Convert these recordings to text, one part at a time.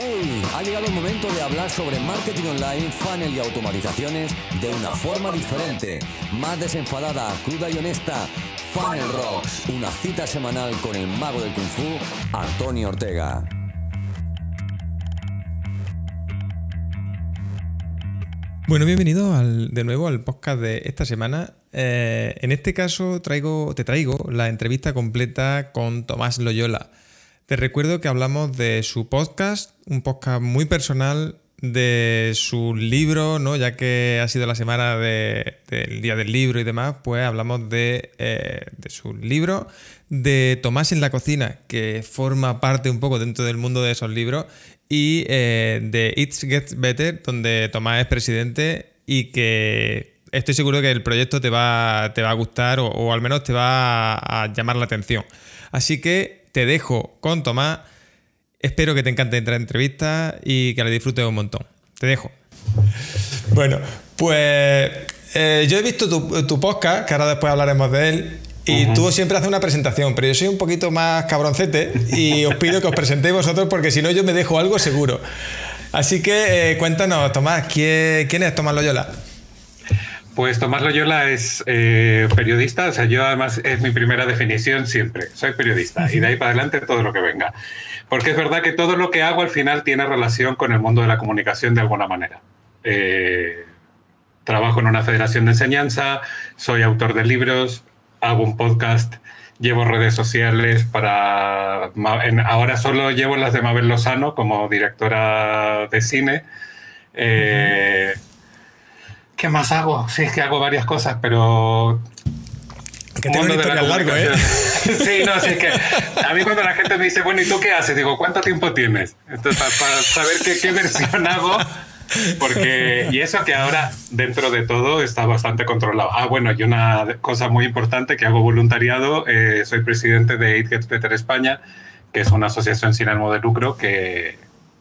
¡Hey! Ha llegado el momento de hablar sobre marketing online, funnel y automatizaciones de una forma diferente, más desenfadada, cruda y honesta. Funnel Rocks, una cita semanal con el mago del kung fu, Antonio Ortega. Bueno, bienvenido al- de nuevo al podcast de esta semana. Eh, en este caso traigo, te traigo la entrevista completa con Tomás Loyola. Te recuerdo que hablamos de su podcast, un podcast muy personal, de su libro, ¿no? ya que ha sido la semana de- del Día del Libro y demás, pues hablamos de, eh, de su libro, de Tomás en la cocina, que forma parte un poco dentro del mundo de esos libros, y eh, de It Gets Better, donde Tomás es presidente y que estoy seguro que el proyecto te va, te va a gustar o, al menos te va a llamar la atención. Así que te dejo con Tomás. Espero que te encante esta entrevista y que la disfrutes un montón. Te dejo. Bueno, pues eh, yo he visto tu, tu podcast, que ahora después hablaremos de él, y tú siempre haces una presentación, pero yo soy un poquito más cabroncete y os pido que os presentéis vosotros porque si no yo me dejo algo seguro. Así que eh, cuéntanos, Tomás, ¿quién, quién es Tomás Loyola? Pues Tomás Loyola es eh, periodista, o sea, yo además es mi primera definición siempre, soy periodista y de ahí para adelante todo lo que venga. Porque es verdad que todo lo que hago al final tiene relación con el mundo de la comunicación de alguna manera. Eh, trabajo en una federación de enseñanza, soy autor de libros, hago un podcast, llevo redes sociales para... Ahora solo llevo las de Mabel Lozano como directora de cine. Eh, ¿Qué más hago? Sí, es que hago varias cosas, pero Que tengo la ¿eh? Sí, no, sí, es que a mí cuando la gente me dice, bueno, ¿y tú qué haces? Digo, ¿cuánto tiempo tienes? Entonces, para, para saber qué, qué versión hago, porque, y eso que ahora, dentro de todo, está bastante controlado. Ah, bueno, y una cosa muy importante que hago voluntariado, eh, soy presidente de It Gets Better España, que es una asociación sin ánimo de lucro que,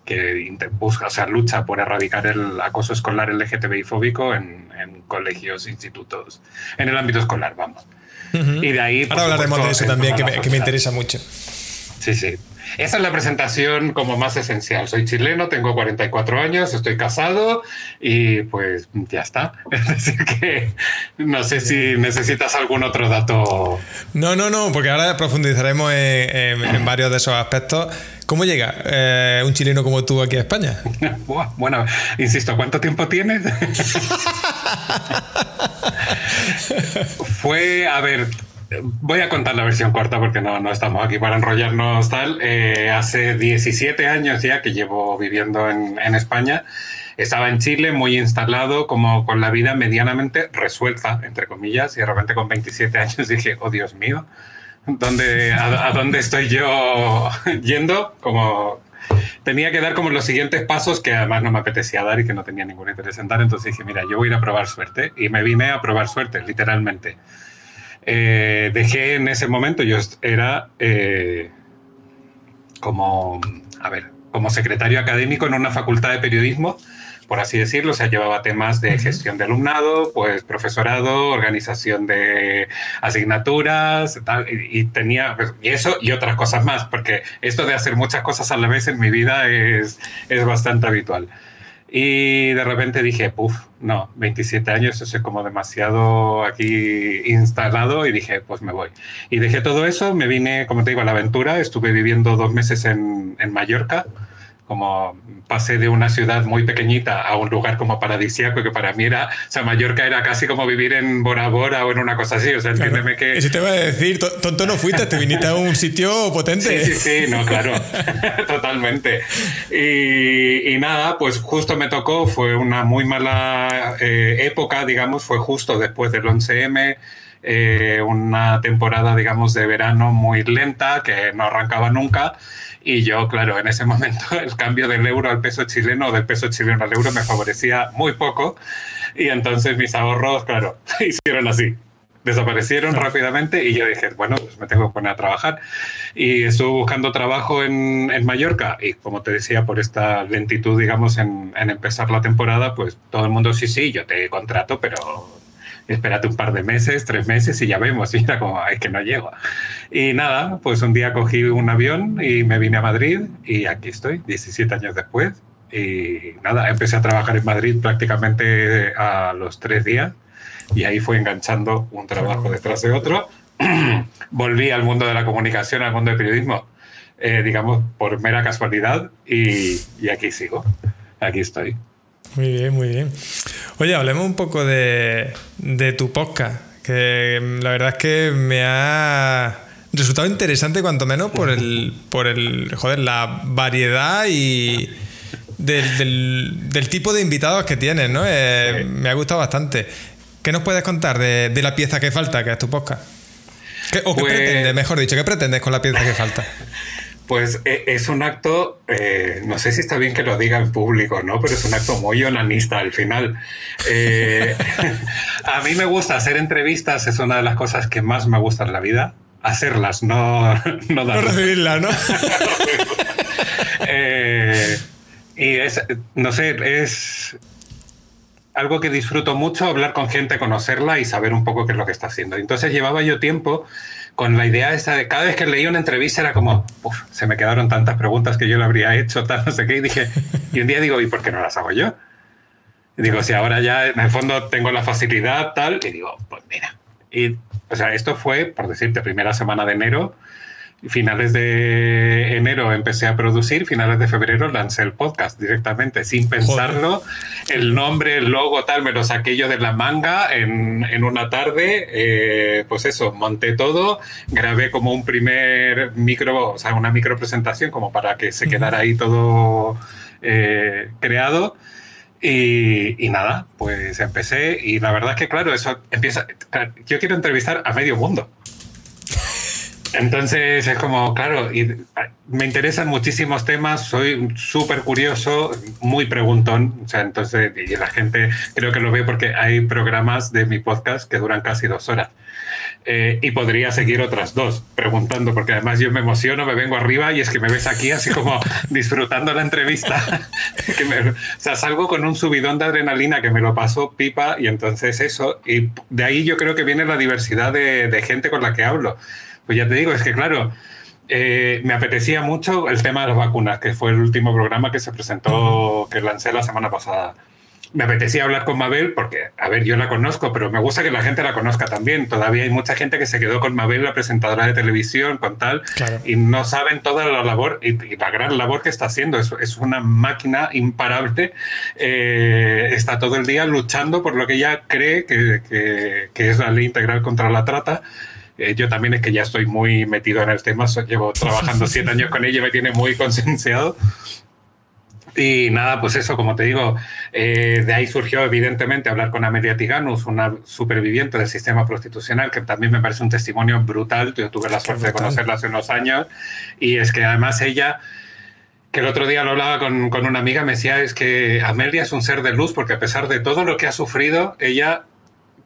que busca, o sea, lucha por erradicar el acoso escolar LGTBI fóbico en, en colegios, institutos, en el ámbito escolar, vamos. Y de ahí. Ahora hablaremos de eso también, que me, que me interesa mucho. Sí, sí. Esa es la presentación como más esencial. Soy chileno, tengo 44 años, estoy casado y pues ya está. Es decir, que no sé si necesitas algún otro dato. No, no, no, porque ahora profundizaremos en, en- en varios de esos aspectos. ¿Cómo llega eh, un chileno como tú aquí a España? Bueno, insisto, ¿cuánto tiempo tienes? Fue, a ver, voy a contar la versión corta porque no, no estamos aquí para enrollarnos tal. Eh, hace 17 años ya que llevo viviendo en, en España. Estaba en Chile muy instalado, como con la vida medianamente resuelta, entre comillas, y de repente con 27 años dije, oh Dios mío, ¿dónde, a, a dónde estoy yo yendo? Como tenía que dar como los siguientes pasos que además no me apetecía dar y que no tenía ningún interés en dar. Entonces dije, mira, yo voy a ir a probar suerte. Y me vine a probar suerte, literalmente. Eh, dejé en ese momento, yo era eh, como, a ver, como secretario académico en una facultad de periodismo, por así decirlo, o sea, llevaba temas de gestión de alumnado, pues profesorado, organización de asignaturas, tal, y, y tenía, pues, y eso y otras cosas más, porque esto de hacer muchas cosas a la vez en mi vida es, es bastante habitual. Y de repente dije, puff, no, 27 años, eso es como demasiado aquí instalado y dije, pues me voy. Y dejé todo eso, me vine, como te digo, a la aventura, estuve viviendo dos meses en, en Mallorca, como pasé de una ciudad muy pequeñita a un lugar como paradisíaco que para mí era, o sea, Mallorca era casi como vivir en Bora Bora o en una cosa así, o sea, entiéndeme que... Eso te voy a decir, to- tonto no fuiste, te viniste a un sitio potente. Sí, sí, sí, no, claro, totalmente. Y, y nada, pues justo me tocó, fue una muy mala eh, época, digamos, fue justo después del 11M, eh, una temporada, digamos, de verano muy lenta, que no arrancaba nunca. Y yo, claro, en ese momento el cambio del euro al peso chileno o del peso chileno al euro me favorecía muy poco. Y entonces mis ahorros, claro, se hicieron así desaparecieron rápidamente y yo dije, bueno, pues me tengo que poner a trabajar. Y estuve buscando trabajo en, en Mallorca y como te decía, por esta lentitud, digamos, en, en empezar la temporada, pues todo el mundo, sí, sí, yo te contrato, pero espérate un par de meses, tres meses y ya vemos. Y era como, es que no llego. Y nada, pues un día cogí un avión y me vine a Madrid y aquí estoy, 17 años después. Y nada, empecé a trabajar en Madrid prácticamente a los tres días y ahí fue enganchando un trabajo detrás de otro. Volví al mundo de la comunicación, al mundo del periodismo, eh, digamos, por mera casualidad y, y aquí sigo, aquí estoy. Muy bien, muy bien. Oye, hablemos un poco de, de tu podcast, que la verdad es que me ha resultado interesante cuanto menos por el, por el, joder, la variedad y del, del, tipo de invitados que tienes, ¿no? Eh, me ha gustado bastante. ¿Qué nos puedes contar de, de, la pieza que falta, que es tu podcast? ¿O qué pues... pretendes, mejor dicho, qué pretendes con la pieza que falta? Pues e, es un acto, eh, no sé si está bien que lo diga en público, ¿no? Pero es un acto muy onanista al final. Eh, a mí me gusta hacer entrevistas, es una de las cosas que más me gusta en la vida. Hacerlas, no, no darlas. No recibirlas, ¿no? eh, y es, no sé, es algo que disfruto mucho, hablar con gente, conocerla y saber un poco qué es lo que está haciendo. Entonces llevaba yo tiempo con la idea esta de cada vez que leía una entrevista era como, uff, se me quedaron tantas preguntas que yo le habría hecho, tal, no sé qué, y dije, y un día digo, ¿y por qué no las hago yo? Y digo, si ahora ya en el fondo tengo la facilidad, tal, y digo, pues mira. Y, o sea, esto fue, por decirte, primera semana de enero, finales de enero empecé a producir, finales de febrero lancé el podcast directamente, sin pensarlo. Joder. El nombre, el logo, tal, me lo saqué yo de la manga en, en una tarde. Eh, pues eso, monté todo, grabé como un primer micro, o sea, una micro presentación como para que se quedara ahí todo eh, creado. Y, y, nada, pues empecé y la verdad es que claro, eso empieza, yo quiero entrevistar a medio mundo. Entonces es como, claro, y me interesan muchísimos temas, soy súper curioso, muy preguntón, o sea, entonces, y la gente creo que lo ve porque hay programas de mi podcast que duran casi dos horas. Eh, y podría seguir otras dos preguntando, porque además yo me emociono, me vengo arriba y es que me ves aquí así como disfrutando la entrevista. que me, o sea, salgo con un subidón de adrenalina que me lo paso pipa y entonces eso, y de ahí yo creo que viene la diversidad de, de gente con la que hablo. Pues ya te digo, es que claro, eh, me apetecía mucho el tema de las vacunas, que fue el último programa que se presentó, que lancé la semana pasada. Me apetecía hablar con Mabel porque, a ver, yo la conozco, pero me gusta que la gente la conozca también. Todavía hay mucha gente que se quedó con Mabel, la presentadora de televisión, con tal, claro. y no saben toda la labor y, y, la gran labor que está haciendo. Es, es una máquina imparable. Eh, está todo el día luchando por lo que ella cree que, que, que es la ley integral contra la trata. Eh, yo también es que ya estoy muy metido en el tema, llevo trabajando siete años con ella, me tiene muy concienciado. Y nada, pues eso, como te digo, eh, de ahí surgió evidentemente hablar con Amelia Tiganus, una superviviente del sistema prostitucional, que también me parece un testimonio brutal. Yo tuve la suerte de conocerla hace unos años y es que además ella que el otro día lo hablaba con, con, una amiga, me decía, es que Amelia es un ser de luz porque a pesar de todo lo que ha sufrido, ella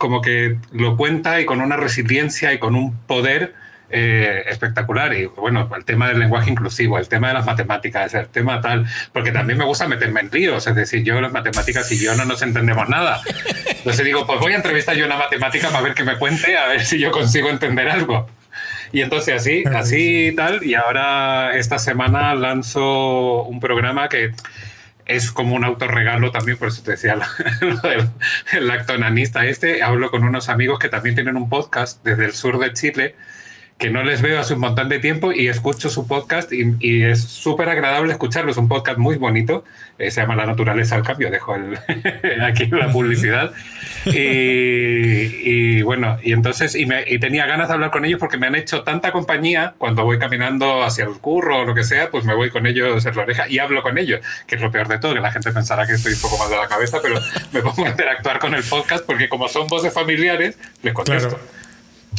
como que lo cuenta y con una resiliencia y con un poder eh, espectacular. Y bueno, el tema del lenguaje inclusivo, el tema de las matemáticas, el tema tal, porque también me gusta meterme en ríos, es decir, yo las matemáticas y yo no nos entendemos nada. Entonces digo, pues voy a entrevistar yo una matemática para ver que me cuente, a ver si yo consigo entender algo. Y entonces así, así tal, y ahora esta semana lanzo un programa que es como un autorregalo también, por eso te decía el acto nanista este. Hablo con unos amigos que también tienen un podcast desde el sur de Chile, que no les veo hace un montón de tiempo y escucho su podcast y, y es súper agradable escucharlo. Es un podcast muy bonito, eh, se llama La naturaleza al cambio, dejo el, aquí la publicidad. Y, y, bueno, y entonces, y, me, y tenía ganas de hablar con ellos porque me han hecho tanta compañía cuando voy caminando hacia el curro o lo que sea, pues me voy con ellos en la oreja y hablo con ellos, que es lo peor de todo, que la gente pensará que estoy un poco más de la cabeza, pero me pongo a interactuar con el podcast porque como son voces familiares, les contesto. Claro.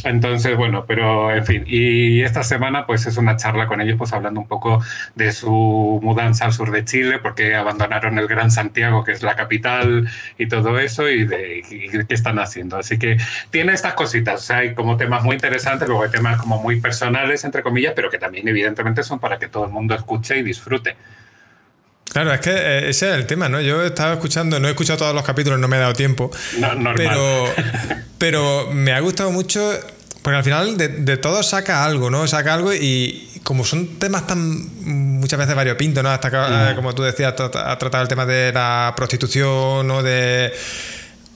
Entonces, bueno, pero en fin, y esta semana pues es una charla con ellos pues hablando un poco de su mudanza al sur de Chile porque abandonaron el Gran Santiago que es la capital y todo eso y de y qué están haciendo. Así que tiene estas cositas, o sea, hay como temas muy interesantes, luego hay temas como muy personales entre comillas, pero que también evidentemente son para que todo el mundo escuche y disfrute. Claro, es que eh, ese es el tema, ¿no? Yo he estado escuchando, no he escuchado todos los capítulos, no me he dado tiempo. No, normal. Pero, pero me ha gustado mucho, porque al final de, de todo saca algo, ¿no? Saca algo y como son temas tan muchas veces variopintos, ¿no? Hasta que, eh, como tú decías, ha tratado el tema de la prostitución o de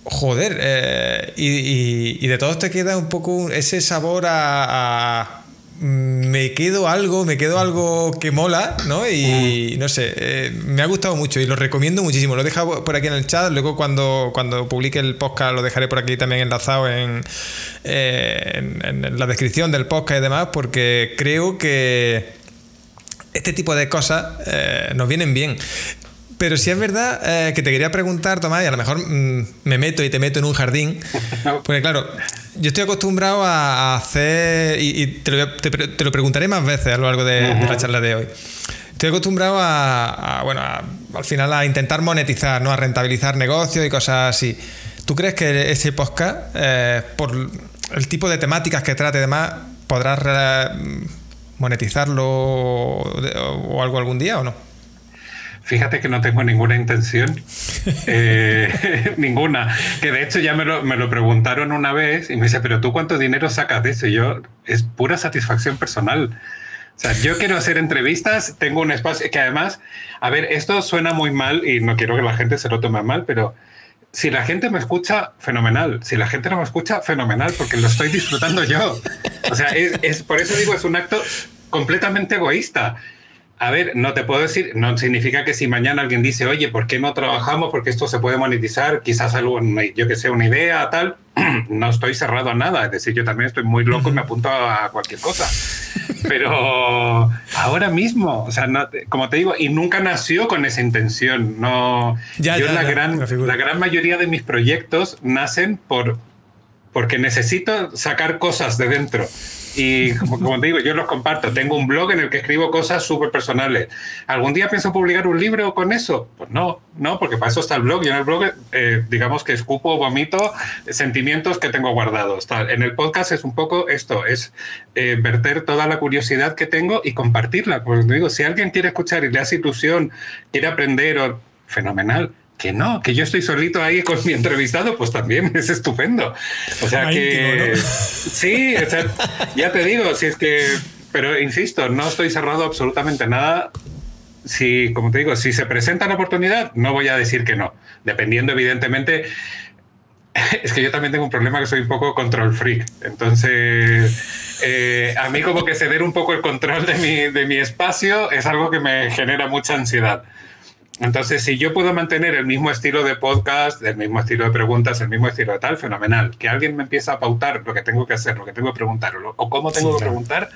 joder, eh, y, y, de todos te queda un poco ese sabor a, me quedo algo, me quedo algo que mola, ¿no? Y no sé, eh, me ha gustado mucho y lo recomiendo muchísimo. Lo he dejado por aquí en el chat, luego cuando, cuando publique el podcast lo dejaré por aquí también enlazado en, eh, en, la descripción del podcast y demás, porque creo que este tipo de cosas nos vienen bien. Pero sí es verdad eh, que te quería preguntar, Tomás, y a lo mejor mm, me meto y te meto en un jardín. Porque claro, yo estoy acostumbrado a, hacer, y, te, lo, preguntaré más veces a lo largo de, la charla de hoy. Estoy acostumbrado a, bueno, al final a intentar monetizar, ¿no? A rentabilizar negocios y cosas así. ¿Tú crees que ese podcast, eh, por el tipo de temáticas que trate y demás, podrás monetizarlo o algo algún día o no? Fíjate que no tengo ninguna intención, eh, ninguna. Que de hecho ya me lo, me lo, preguntaron una vez y me dice, pero tú cuánto dinero sacas de eso? Y yo, es pura satisfacción personal. O sea, yo quiero hacer entrevistas, tengo un espacio que además, a ver, esto suena muy mal y no quiero que la gente se lo tome mal, pero si la gente me escucha, fenomenal. Si la gente no me escucha, fenomenal, porque lo estoy disfrutando yo. O sea, es, es por eso digo, es un acto completamente egoísta. A ver, no te puedo decir, no significa que si mañana alguien dice, oye, ¿por qué no trabajamos? Porque esto se puede monetizar, quizás algo, yo que sé, una idea, tal. no estoy cerrado a nada. Es decir, yo también estoy muy loco y me apunto a cualquier cosa. Pero ahora mismo, o sea, como te digo, y nunca nació con esa intención. No, yo la, gran, la gran mayoría de mis proyectos nacen por porque necesito sacar cosas de dentro. Y como, te digo, yo los comparto. Tengo un blog en el que escribo cosas súper personales. ¿Algún día pienso publicar un libro con eso? Pues no, no, porque para eso está el blog. Y en el blog, eh, digamos que escupo, vomito sentimientos que tengo guardados. En el podcast es un poco esto, es eh, verter toda la curiosidad que tengo y compartirla. Pues digo, si alguien quiere escuchar y le hace ilusión, quiere aprender, o, fenomenal que no, que yo estoy solito ahí con mi entrevistado, pues también es estupendo. O sea que sí, ya te digo, si es que, pero insisto, no estoy cerrado absolutamente nada. Si, como te digo, si se presenta la oportunidad, no voy a decir que no, dependiendo evidentemente. Es que yo también tengo un problema que soy un poco control freak. Entonces, eh, a mí como que ceder un poco el control de mi, de mi espacio es algo que me genera mucha ansiedad. Entonces, si yo puedo mantener el mismo estilo de podcast, el mismo estilo de preguntas, el mismo estilo de tal, fenomenal. Que alguien me empiece a pautar lo que tengo que hacer, lo que tengo que preguntar o, cómo tengo que preguntar,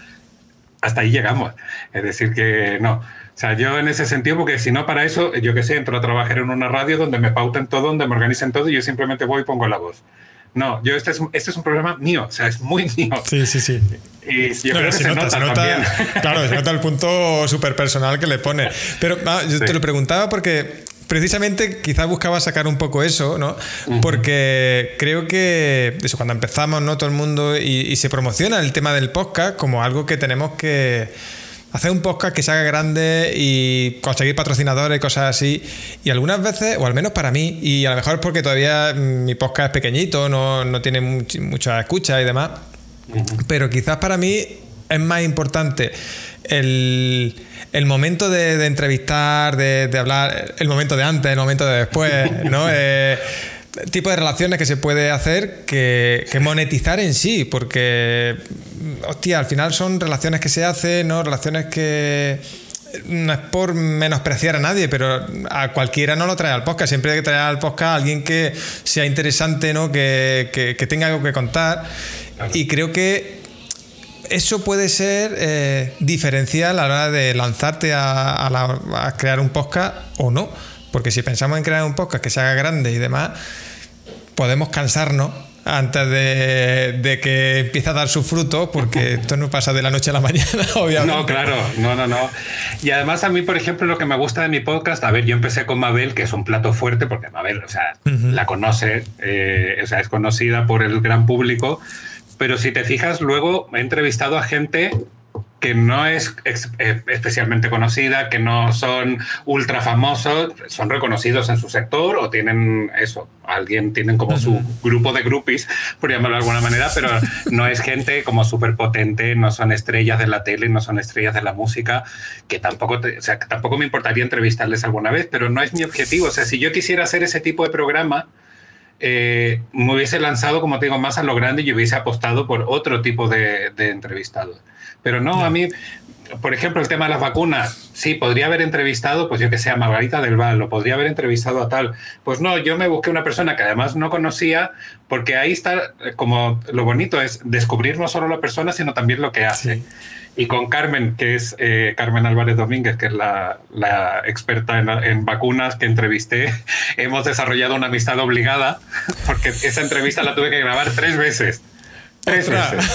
hasta ahí llegamos. Es decir, que no. O sea, yo en ese sentido, porque si no, para eso, yo qué sé, entro a trabajar en una radio donde me pauten todo, donde me organicen todo y yo simplemente voy y pongo la voz. No, yo este es, este es un problema mío, o sea, es muy mío. Sí, sí, sí. Y yo creo que se, nota, Claro, se nota el punto súper personal que le pone. Pero ah, yo te lo preguntaba porque precisamente quizás buscaba sacar un poco eso, ¿no? Porque creo que eso, cuando empezamos, ¿no? Todo el mundo y, se promociona el tema del podcast como algo que tenemos que hacer un podcast que se haga grande y conseguir patrocinadores y cosas así. Y algunas veces, o al menos para mí, y a lo mejor es porque todavía mi podcast es pequeñito, no, no tiene mucha escucha y demás, pero quizás para mí es más importante el, momento de, entrevistar, de, hablar, el momento de antes, el momento de después, ¿no? Eh, tipo de relaciones que se puede hacer que, monetizar en sí, porque, hostia, al final son relaciones que se hacen, ¿no? Relaciones que no es por menospreciar a nadie, pero a cualquiera no lo trae al podcast. Siempre hay que traer al podcast a alguien que sea interesante, ¿no? Que, tenga algo que contar. Y creo que eso puede ser eh, diferencial a la hora de lanzarte a, a crear un podcast o no. Porque si pensamos en crear un podcast que se haga grande y demás, podemos cansarnos antes de, que empiece a dar su fruto, porque esto no pasa de la noche a la mañana, obviamente. No, claro, no, no, no. Y además a mí, por ejemplo, lo que me gusta de mi podcast, a ver, yo empecé con Mabel, que es un plato fuerte, porque Mabel, o sea, la conoce, eh, o sea, es conocida por el gran público, pero si te fijas, luego he entrevistado a gente que no es eh, especialmente conocida, que no son ultra famosos, son reconocidos en su sector o tienen eso, alguien tienen como su grupo de groupies, por llamarlo de alguna manera, pero no es gente como súper potente, no son estrellas de la tele, no son estrellas de la música, que tampoco, o sea, que tampoco me importaría entrevistarles alguna vez, pero no es mi objetivo. O sea, si yo quisiera hacer ese tipo de programa, eh, me hubiese lanzado, como te digo, más a lo grande y hubiese apostado por otro tipo de, de entrevistados. Pero no, a mí, por ejemplo, el tema de las vacunas, sí, podría haber entrevistado, pues yo que sé, a Margarita del Val, lo podría haber entrevistado a tal. Pues no, yo me busqué una persona que además no conocía, porque ahí está eh, como lo bonito es descubrir no solo la persona, sino también lo que hace. Y con Carmen, que es eh, Carmen Álvarez Domínguez, que es la, experta en, en, vacunas que entrevisté, hemos desarrollado una amistad obligada, porque esa entrevista la tuve que grabar tres veces. Tres veces.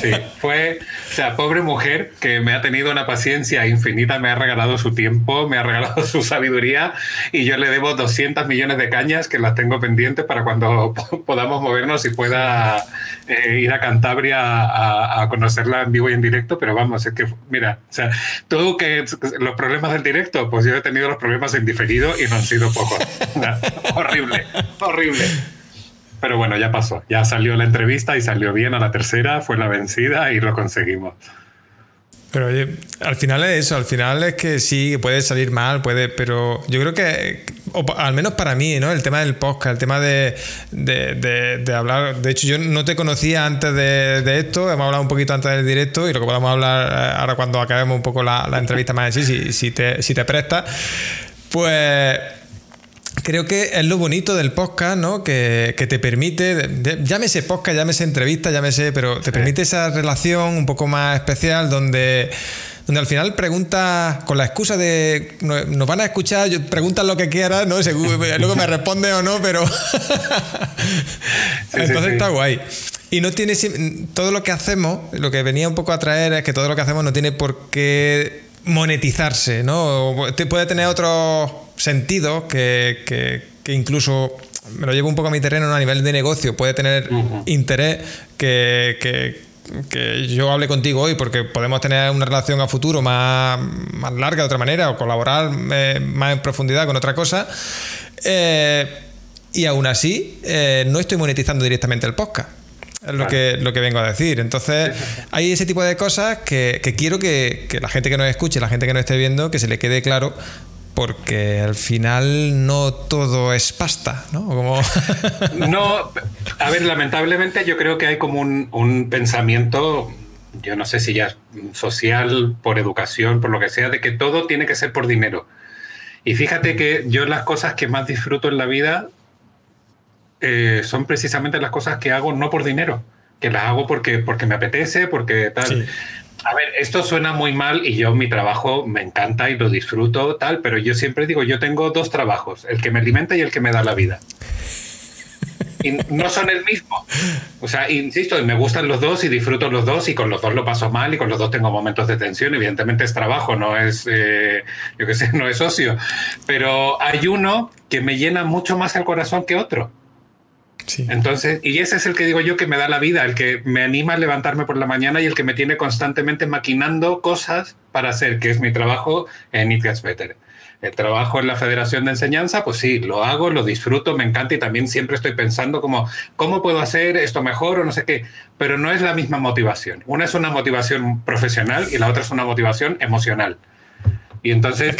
Sí, fue, o sea, pobre mujer que me ha tenido una paciencia infinita, me ha regalado su tiempo, me ha regalado su sabiduría y yo le debo 200 millones de cañas que las tengo pendientes para cuando podamos movernos y pueda eh, ir a Cantabria a, a, conocerla en vivo y en directo. Pero vamos, es que, mira, o sea, tú que los problemas del directo, pues yo he tenido los problemas en diferido y no han sido pocos. horrible, horrible. Pero bueno, ya pasó. Ya salió la entrevista y salió bien a la tercera, fue la vencida y lo conseguimos. Pero oye, al final es eso, al final es que sí, puede salir mal, puede, pero yo creo que, al menos para mí, ¿no? El tema del podcast, el tema de, de, hablar, de hecho yo no te conocía antes de, esto, hemos hablado un poquito antes del directo y lo que podemos hablar eh, ahora cuando acabemos un poco la, la entrevista más así, si, si, te, si te presta, pues creo que es lo bonito del podcast, ¿no? Que, te permite, llámese podcast, llámese entrevista, llámese, pero te permite esa relación un poco más especial donde donde al final preguntas con la excusa de nos van a escuchar, preguntas lo que quieras, ¿no? luego me responde o no, pero entonces está guay. Y no tiene todo lo que hacemos, lo que venía un poco a traer es que todo lo que hacemos no tiene por qué monetizarse, ¿no? Puede tener otros sentidos que, incluso me lo llevo un poco a mi terreno a nivel de negocio, puede tener interés que, yo hable contigo hoy porque podemos tener una relación a futuro más, más larga de otra manera o colaborar eh, más en profundidad con otra cosa. Eh, y aún así, eh, no estoy monetizando directamente el podcast. Es lo, que, lo que vengo a decir. Entonces, hay ese tipo de cosas que, quiero que, la gente que nos escuche, la gente que nos esté viendo, que se le quede claro, porque al final no todo es pasta, ¿no? Como... no, a ver, lamentablemente yo creo que hay como un, un pensamiento, yo no sé si ya social, por educación, por lo que sea, de que todo tiene que ser por dinero. Y fíjate que yo las cosas que más disfruto en la vida eh, son precisamente las cosas que hago no por dinero, que las hago porque, porque me apetece, porque tal. A ver, esto suena muy mal y yo mi trabajo me encanta y lo disfruto, tal, pero yo siempre digo, yo tengo dos trabajos, el que me alimenta y el que me da la vida. Y no son el mismo. O sea, insisto, me gustan los dos y disfruto los dos y con los dos lo paso mal y con los dos tengo momentos de tensión. Evidentemente es trabajo, no es, eh, yo qué sé, no es ocio. Pero hay uno que me llena mucho más el corazón que otro. Entonces, y ese es el que digo yo que me da la vida, el que me anima a levantarme por la mañana y el que me tiene constantemente maquinando cosas para hacer, que es mi trabajo en It Gets Better. El trabajo en la Federación de Enseñanza, pues sí, lo hago, lo disfruto, me encanta y también siempre estoy pensando como, ¿cómo puedo hacer esto mejor o no sé qué? Pero no es la misma motivación. Una es una motivación profesional y la otra es una motivación emocional. Y entonces,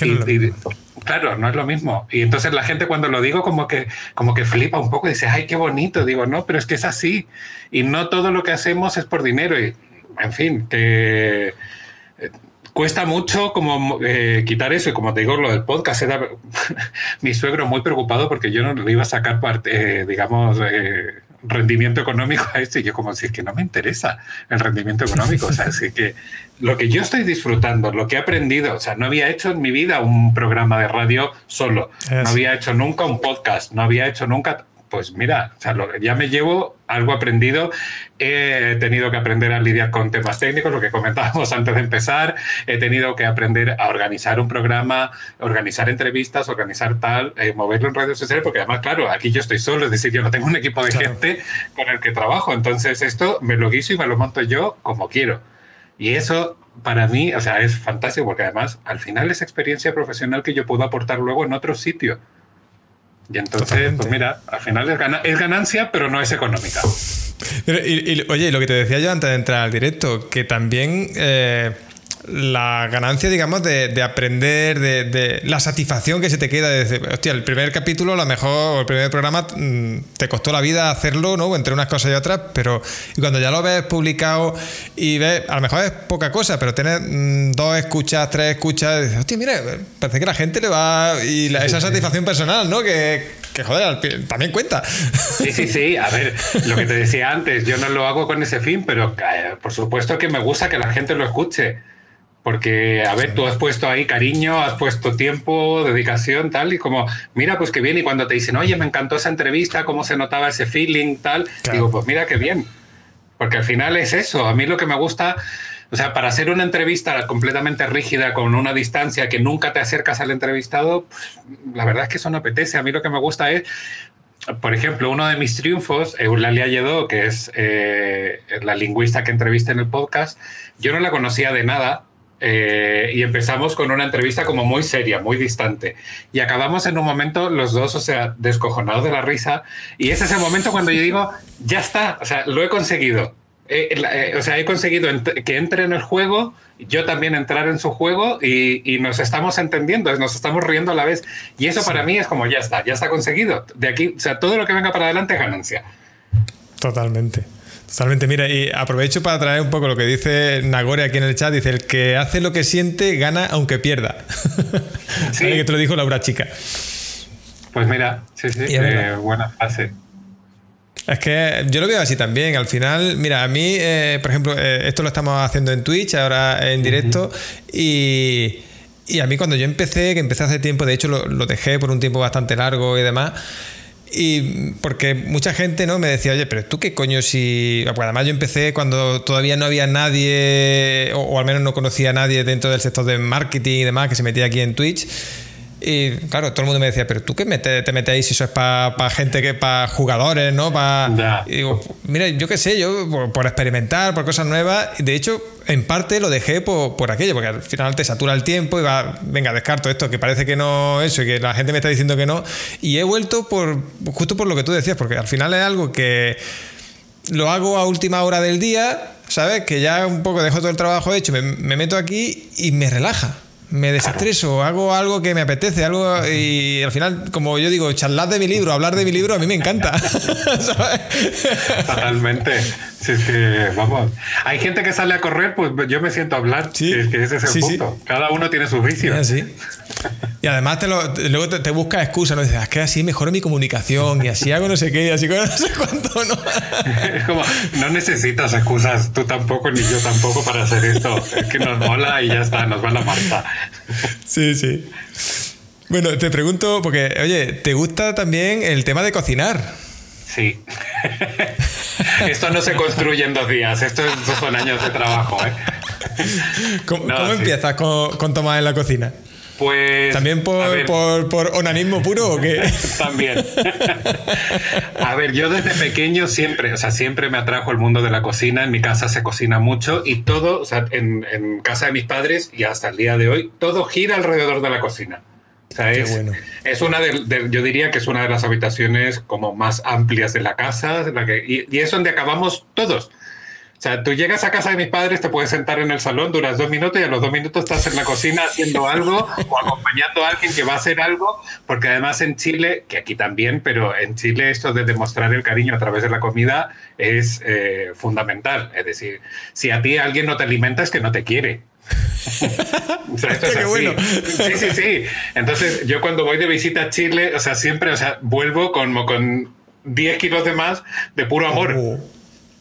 claro, no es lo mismo. Y entonces la gente cuando lo digo como que, como que flipa un poco y dice, ay, qué bonito. Digo, no, pero es que es así. Y no todo lo que hacemos es por dinero. Y, en fin, que eh, cuesta mucho como eh, quitar eso y como te digo lo del podcast era mi suegro muy preocupado porque yo no le iba a sacar parte eh, digamos rendimiento económico a esto y yo como si es que no me interesa el rendimiento económico, o sea, así que lo que yo estoy disfrutando, lo que he aprendido, o sea, no había hecho en mi vida un programa de radio solo, no había hecho nunca un podcast, no había hecho nunca pues mira, ya me llevo algo aprendido. He tenido que aprender a lidiar con temas técnicos, lo que comentábamos antes de empezar. He tenido que aprender a organizar un programa, organizar entrevistas, organizar tal, eh, moverlo en redes sociales, porque además, claro, aquí yo estoy solo, es decir, yo no tengo un equipo de gente con el que trabajo. Entonces, esto me lo guiso y me lo monto yo como quiero. Y eso para mí, o sea, es fantástico porque además al final es experiencia profesional que yo puedo aportar luego en otro sitio. Y entonces, pues mira, al final es, ganancia, pero no es económica. oye, lo que te decía yo antes de entrar al directo, que también eh, la ganancia, digamos, de, aprender, de, la satisfacción que se te queda. De decir, hostia, el primer capítulo, a lo mejor, el primer programa, mm, te costó la vida hacerlo, ¿no? Entre unas cosas y otras, pero cuando ya lo ves publicado y ves, a lo mejor es poca cosa, pero tienes mm, dos escuchas, tres escuchas, dices, hostia, mira, parece que la gente le va. Y esa satisfacción personal, ¿no? Que, que joder, también cuenta. Sí, sí, sí. A ver, lo que te decía antes, yo no lo hago con ese fin, pero eh, por supuesto que me gusta que la gente lo escuche. Porque, a ver, tú has puesto ahí cariño, has puesto tiempo, dedicación, tal, y como, mira, pues qué bien. Y cuando te dicen, oye, me encantó esa entrevista, cómo se notaba ese feeling, tal, digo, pues mira qué bien. Porque al final es eso. A mí lo que me gusta, o sea, para hacer una entrevista completamente rígida, con una distancia que nunca te acercas al entrevistado, pues, la verdad es que eso no apetece. A mí lo que me gusta es por ejemplo, uno de mis triunfos, Eulalia Lledó, que es eh, la lingüista que entrevisté en el podcast, yo no la conocía de nada eh, y empezamos con una entrevista como muy seria, muy distante. Y acabamos en un momento los dos, o sea, descojonados de la risa. Y es ese momento cuando yo digo, ya está, o sea, lo he conseguido. Eh, eh, o sea, he conseguido que entre en el juego, yo también entrar en su juego y, nos estamos entendiendo, nos estamos riendo a la vez. Y eso para mí es como, ya está, ya está conseguido. De aquí, o sea, todo lo que venga para adelante es ganancia. Totalmente. Totalmente, mira, y aprovecho para traer un poco lo que dice Nagore aquí en el chat. Dice: el que hace lo que siente gana aunque pierda. Sí. que te lo dijo Laura Chica. Pues mira, sí, sí, eh, buena frase. Es que yo lo veo así también. Al final, mira, a mí, eh, por ejemplo, eh, esto lo estamos haciendo en Twitch, ahora en directo, y, y, a mí cuando yo empecé, que empecé hace tiempo, de hecho lo, lo dejé por un tiempo bastante largo y demás. Y porque mucha gente ¿no? me decía, oye, pero tú qué coño si. Además, yo empecé cuando todavía no había nadie, o, al menos no conocía a nadie dentro del sector de marketing y demás, que se metía aquí en Twitch. Y claro, todo el mundo me decía, pero tú qué te metéis si eso es para gente que para jugadores, ¿no? Para... Y digo, mira, yo qué sé, yo por, experimentar, por cosas nuevas. De hecho, en parte lo dejé por, aquello, porque al final te satura el tiempo y va, venga, descarto esto, que parece que no eso y que la gente me está diciendo que no. Y he vuelto por justo por lo que tú decías, porque al final es algo que lo hago a última hora del día, ¿sabes? Que ya un poco dejo todo el trabajo hecho, me meto aquí y me relaja me desestreso, hago algo que me apetece, algo y al final, como yo digo, charlar de mi libro, hablar de mi libro, a mí me encanta. Totalmente. Sí, es que, vamos. Hay gente que sale a correr, pues yo me siento a hablar. Sí. Es que ese es el punto. Cada uno tiene sus vicios. Y además te luego te, busca excusas, ¿no? Dices, es que así mejoro mi comunicación y así hago no sé qué y así no sé cuánto, ¿no? es como, no necesitas excusas, tú tampoco ni yo tampoco para hacer esto. Es que nos mola y ya está, nos va la marcha. sí, sí. Bueno, te pregunto, porque, oye, ¿te gusta también el tema de cocinar? Sí. esto no se construye en dos días, esto, son años de trabajo. ¿eh? ¿Cómo, empiezas con, Tomás en la cocina? Pues. ¿También por, por, onanismo puro o qué? También. a ver, yo desde pequeño siempre, o sea, siempre me atrajo el mundo de la cocina. En mi casa se cocina mucho y todo, o sea, en, en casa de mis padres y hasta el día de hoy, todo gira alrededor de la cocina es, una de, yo diría que es una de las habitaciones como más amplias de la casa, la que, y, es donde acabamos todos. O sea, tú llegas a casa de mis padres, te puedes sentar en el salón, duras dos minutos y a los dos minutos estás en la cocina haciendo algo o acompañando a alguien que va a hacer algo, porque además en Chile, que aquí también, pero en Chile esto de demostrar el cariño a través de la comida es eh, fundamental. Es decir, si a ti alguien no te alimenta es que no te quiere. Sí, sí, sí. Entonces, yo cuando voy de visita a Chile, o sea, siempre, o sea, vuelvo como con 10 kilos de más de puro amor. Oh,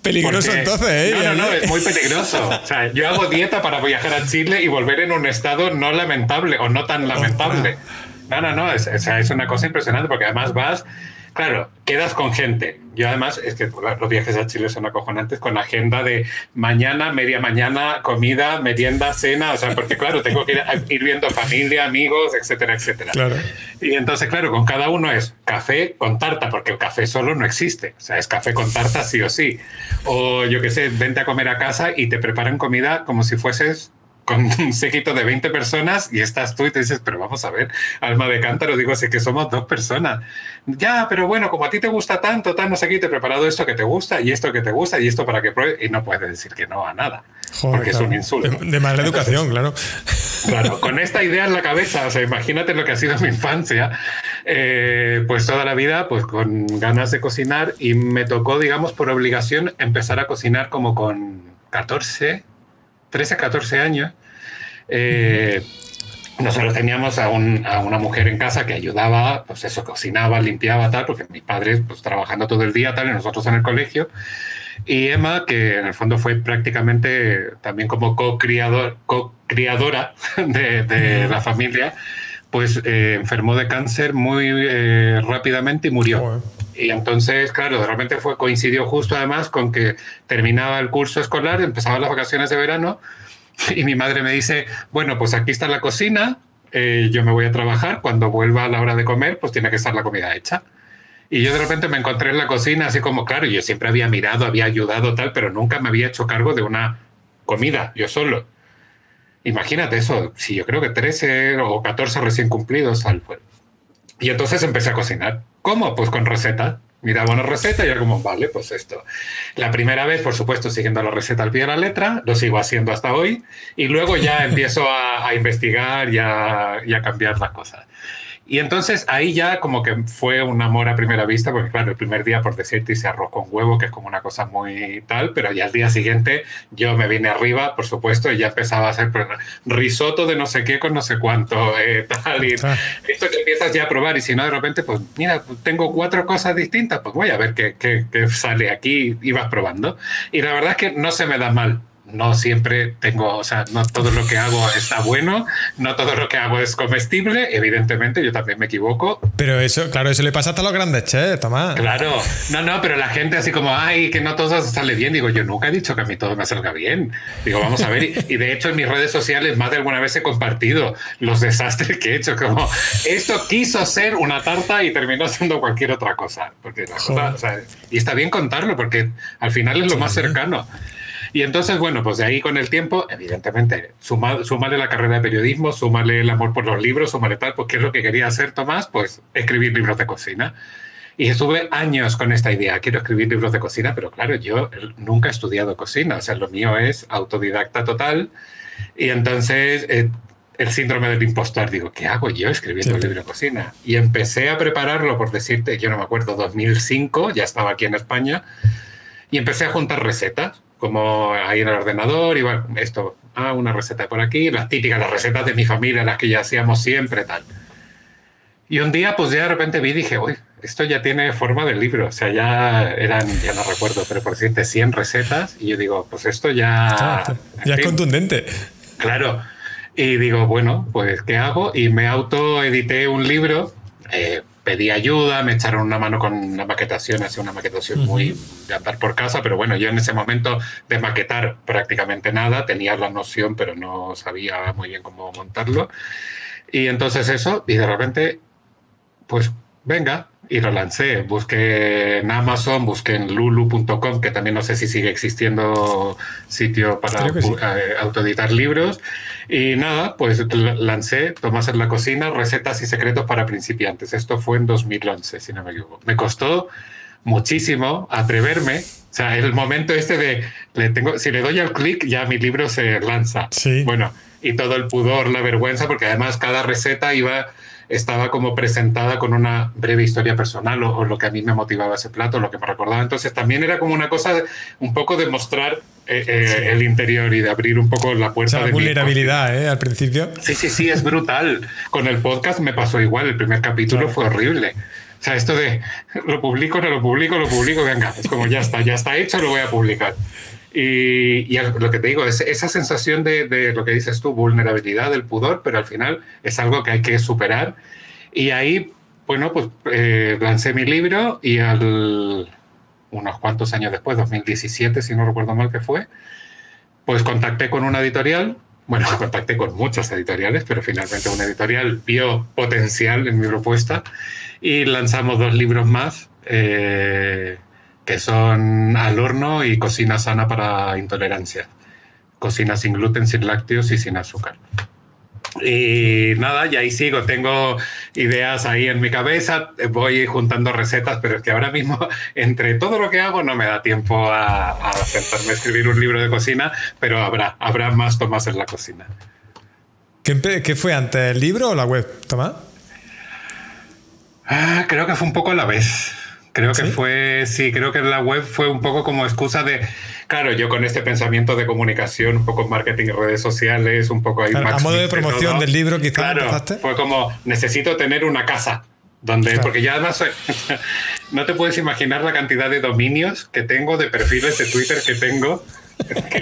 peligroso entonces, ¿eh? No, no, no, es muy peligroso. O sea, yo hago dieta para viajar a Chile y volver en un estado no lamentable o no tan lamentable. No, no, no, es, es una cosa impresionante porque además vas Claro, quedas con gente. Yo además, es que los viajes a Chile son acojonantes con agenda de mañana, media mañana, comida, merienda, cena, o sea, porque claro, tengo que ir, viendo familia, amigos, etcétera, etcétera. Claro. Y entonces, claro, con cada uno es café con tarta, porque el café solo no existe. O sea, es café con tarta sí o sí. O yo qué sé, vente a comer a casa y te preparan comida como si fueses con un séquito de 20 personas y estás tú y te dices, pero vamos a ver, alma de cántaro, digo, sé que somos dos personas. Ya, pero bueno, como a ti te gusta tanto, tan no sé qué, te he preparado esto que te gusta y esto que te gusta y esto para que pruebes y no puedes decir que no a nada, porque es un insulto. De, mala educación, claro. Claro, con esta idea en la cabeza, o sea, imagínate lo que ha sido mi infancia, eh, pues toda la vida, pues con ganas de cocinar y me tocó, digamos, por obligación empezar a cocinar como con 14, 13, 14 años. Eh, nosotros teníamos a, una mujer en casa que ayudaba, pues eso, cocinaba, limpiaba, tal, porque mis padres, pues trabajando todo el día, tal, y nosotros en el colegio. Y Emma, que en el fondo fue prácticamente también como co-criadora de, la familia, pues eh, enfermó de cáncer muy eh, rápidamente y murió. Y entonces, claro, de repente fue, coincidió justo además con que terminaba el curso escolar, empezaban las vacaciones de verano, y mi madre me dice, bueno, pues aquí está la cocina, eh, yo me voy a trabajar, cuando vuelva a la hora de comer, pues tiene que estar la comida hecha. Y yo de repente me encontré en la cocina, así como, claro, yo siempre había mirado, había ayudado, tal, pero nunca me había hecho cargo de una comida, yo solo. Imagínate eso, si yo creo que 13 o 14 recién cumplidos al Y entonces empecé a cocinar. ¿Cómo? Pues con receta. Miraba una receta y era como, vale, pues esto. La primera vez, por supuesto, siguiendo la receta al pie de la letra, lo sigo haciendo hasta hoy, y luego ya empiezo a, investigar y a cambiar las cosas. Y entonces ahí ya como que fue un amor a primera vista, porque claro, el primer día por decirte hice arroz con huevo, que es como una cosa muy tal, pero ya al día siguiente yo me vine arriba, por supuesto, y ya empezaba a hacer risotto de no sé qué con no sé cuánto, eh, tal, y ah. esto que empiezas ya a probar, y si no de repente, pues mira, tengo cuatro cosas distintas, pues voy a ver qué, qué, qué sale aquí, y vas probando. Y la verdad es que no se me da mal no siempre tengo, o sea, no todo lo que hago está bueno, no todo lo que hago es comestible, evidentemente yo también me equivoco. Pero eso, claro, eso le pasa hasta a los grandes chefs, Tomás. Claro, no, no, pero la gente así como, ay, que no todo sale bien, digo, yo nunca he dicho que a mí todo me salga bien. Digo, vamos a ver, y, de hecho en mis redes sociales más de alguna vez he compartido los desastres que he hecho, como, esto quiso ser una tarta y terminó siendo cualquier otra cosa. Porque y está bien contarlo, porque al final es lo más cercano. Y entonces, bueno, pues de ahí con el tiempo, evidentemente, súmale la carrera de periodismo, súmale el amor por los libros, súmale tal, pues ¿qué es lo que quería hacer Tomás? Pues escribir libros de cocina. Y estuve años con esta idea, quiero escribir libros de cocina, pero claro, yo nunca he estudiado cocina, o sea, lo mío es autodidacta total. Y entonces eh, el síndrome del impostor, digo, ¿qué hago yo escribiendo un libro de cocina? Y empecé a prepararlo, por decirte, yo no me acuerdo, 2005, ya estaba aquí en España, y empecé a juntar recetas como ahí en el ordenador, y bueno, esto, ah, una receta por aquí, las típicas, las recetas de mi familia, las que ya hacíamos siempre, tal. Y un día, pues ya de repente vi y dije, uy, esto ya tiene forma de libro, o sea, ya eran, ya no recuerdo, pero por decirte, 100 recetas, y yo digo, pues esto ya... Ya es contundente. Claro. Y digo, bueno, pues ¿qué hago? Y me autoedité un libro, eh, pedí ayuda, me echaron una mano con la maquetación, hacía una maquetación muy de andar por casa, pero bueno, yo en ese momento de maquetar prácticamente nada, tenía la noción, pero no sabía muy bien cómo montarlo. Y entonces eso, y de repente, pues venga, y lo lancé. Busqué en Amazon, busqué en lulu.com, que también no sé si sigue existiendo sitio para eh, autoeditar libros. Y nada, pues lancé Tomás en la cocina, recetas y secretos para principiantes. Esto fue en 2011, si no me equivoco. Me costó muchísimo atreverme. O sea, el momento este de, le tengo, si le doy al clic, ya mi libro se lanza. Sí. Bueno, y todo el pudor, la vergüenza, porque además cada receta iba estaba como presentada con una breve historia personal o, lo que a mí me motivaba ese plato, lo que me recordaba. Entonces también era como una cosa un poco de mostrar eh, eh, el interior y de abrir un poco la puerta. O de vulnerabilidad, ¿eh? Al principio. Sí, sí, sí, es brutal. Con el podcast me pasó igual. El primer capítulo fue horrible. O sea, esto de lo publico, no lo publico, lo publico, venga, es como ya está, ya está hecho, lo voy a publicar. Y, lo que te digo, es esa sensación de, lo que dices tú, vulnerabilidad, del pudor, pero al final es algo que hay que superar. Y ahí, bueno, pues eh, lancé mi libro y al, unos cuantos años después, 2017, si no recuerdo mal que fue, pues contacté con una editorial. Bueno, contacté con muchas editoriales, pero finalmente una editorial vio potencial en mi propuesta y lanzamos dos libros más. Eh, que son al horno y cocina sana para intolerancia. cocina sin gluten, sin lácteos y sin azúcar. Y nada, y ahí sigo, tengo ideas ahí en mi cabeza, voy juntando recetas, pero es que ahora mismo entre todo lo que hago no me da tiempo a, a sentarme a escribir un libro de cocina, pero habrá, habrá más Tomás en la cocina. ¿Qué, fue antes, el libro o la web, Tomás? Ah, creo que fue un poco a la vez. Creo que fue, sí, creo que la web fue un poco como excusa de, claro, yo con este pensamiento de comunicación, un poco marketing y redes sociales, un poco ahí. a modo de promoción del libro, quizás. Claro, fue como, necesito tener una casa. Donde, porque ya además no te puedes imaginar la cantidad de dominios que tengo, de perfiles de Twitter que tengo.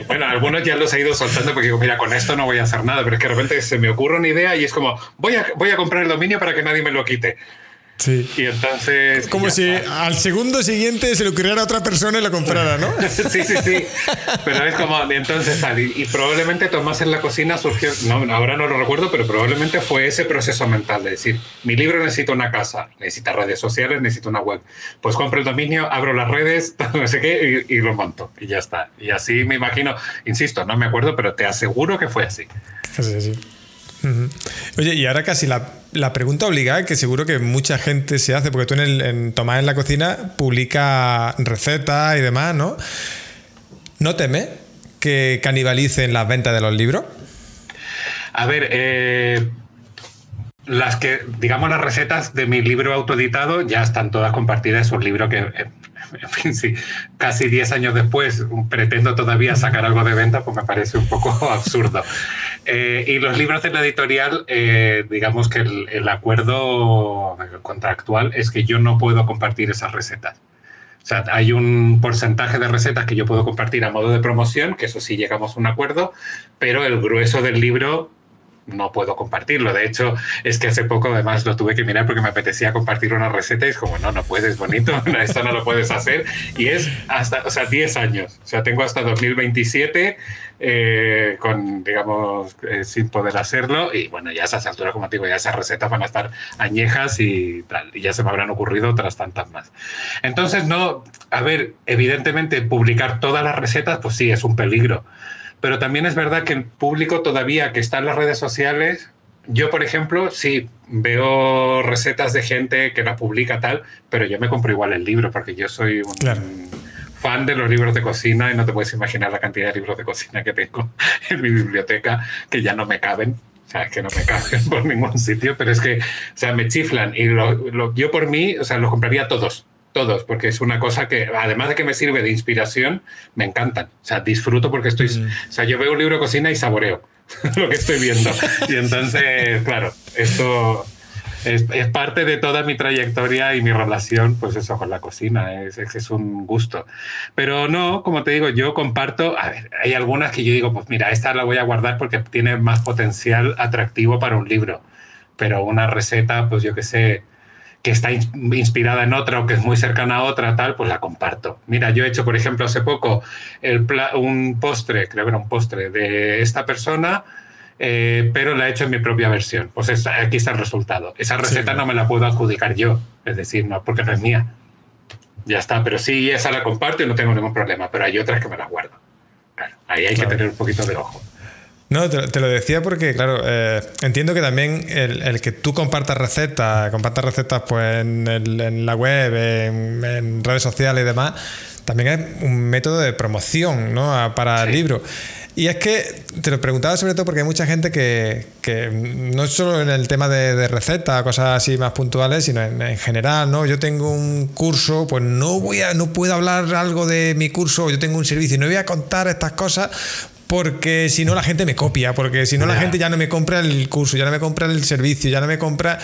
bueno, algunos ya los he ido soltando porque digo, mira, con esto no voy a hacer nada, pero es que de repente se me ocurre una idea y es como, voy a, voy a comprar el dominio para que nadie me lo quite. Sí. Y entonces. Como si al segundo siguiente se lo ocurriera a otra persona y lo comprara, ¿no? sí, sí, sí. Pero es como, entonces Y, probablemente Tomás en la cocina surgió, no, ahora no lo recuerdo, pero probablemente fue ese proceso mental de decir: mi libro necesita una casa, necesita redes sociales, necesita una web. Pues compro el dominio, abro las redes, no sé qué, y, lo monto. Y ya está. Y así me imagino, insisto, no me acuerdo, pero te aseguro que fue así. Sí, sí. Oye, y ahora casi la, pregunta obligada que seguro que mucha gente se hace, porque tú en, el, en Tomás en la cocina publica recetas y demás, ¿no? ¿No teme que canibalicen las ventas de los libros? A ver, eh, las que, digamos, las recetas de mi libro autoeditado ya están todas compartidas. Es un libro que, en fin, sí, casi 10 años después pretendo todavía sacar algo de venta, pues me parece un poco absurdo. Eh, y los libros de la editorial, eh, digamos que el, acuerdo contractual es que yo no puedo compartir esas recetas. O sea, hay un porcentaje de recetas que yo puedo compartir a modo de promoción, que eso sí llegamos a un acuerdo, pero el grueso del libro no puedo compartirlo. De hecho, es que hace poco además lo tuve que mirar porque me apetecía compartir una receta y es como, no, no puedes, bonito, esto no lo puedes hacer. Y es hasta, o sea, 10 años. O sea, tengo hasta 2027 eh, con, digamos, eh, sin poder hacerlo. Y bueno, ya a esas alturas, como te digo, ya esas recetas van a estar añejas y. Y ya se me habrán ocurrido otras tantas más. Entonces, no, a ver, evidentemente publicar todas las recetas, pues sí, es un peligro pero también es verdad que el público todavía que está en las redes sociales, yo por ejemplo, sí veo recetas de gente que la publica tal, pero yo me compro igual el libro porque yo soy un fan de los libros de cocina y no te puedes imaginar la cantidad de libros de cocina que tengo en mi biblioteca que ya no me caben. O sea, que no me caben por ningún sitio, pero es que, o sea, me chiflan y yo por mí, o sea, los compraría todos todos, porque es una cosa que, además de que me sirve de inspiración, me encantan. O sea, disfruto porque estoy. Mm. O sea, yo veo un libro de cocina y saboreo lo que estoy viendo. y entonces, claro, esto es, parte de toda mi trayectoria y mi relación, pues eso, con la cocina. Es, es, un gusto. Pero no, como te digo, yo comparto. A ver, hay algunas que yo digo, pues mira, esta la voy a guardar porque tiene más potencial atractivo para un libro. Pero una receta, pues yo qué sé que está inspirada en otra o que es muy cercana a otra, tal, pues la comparto. Mira, yo he hecho, por ejemplo, hace poco el un postre, creo que era un postre de esta persona, eh, pero la he hecho en mi propia versión. Pues aquí está el resultado. Esa receta no me la puedo adjudicar yo, es decir, no, porque no es mía. Ya está, pero sí, esa la comparto y no tengo ningún problema, pero hay otras que me las guardo. Claro, ahí hay que tener un poquito de ojo. No, te, lo decía porque, claro, eh, entiendo que también el, que tú compartas recetas, compartas recetas pues en, la web, en, redes sociales y demás, también es un método de promoción ¿no? para el libro. Y es que te lo preguntaba sobre todo porque hay mucha gente que, no solo en el tema de, recetas, cosas así más puntuales, sino en, general, ¿no? Yo tengo un curso, pues no voy a, no puedo hablar algo de mi curso, yo tengo un servicio y no voy a contar estas cosas porque si no la gente me copia, porque si no la gente ya no me compra el curso, ya no me compra el servicio, ya no me compra...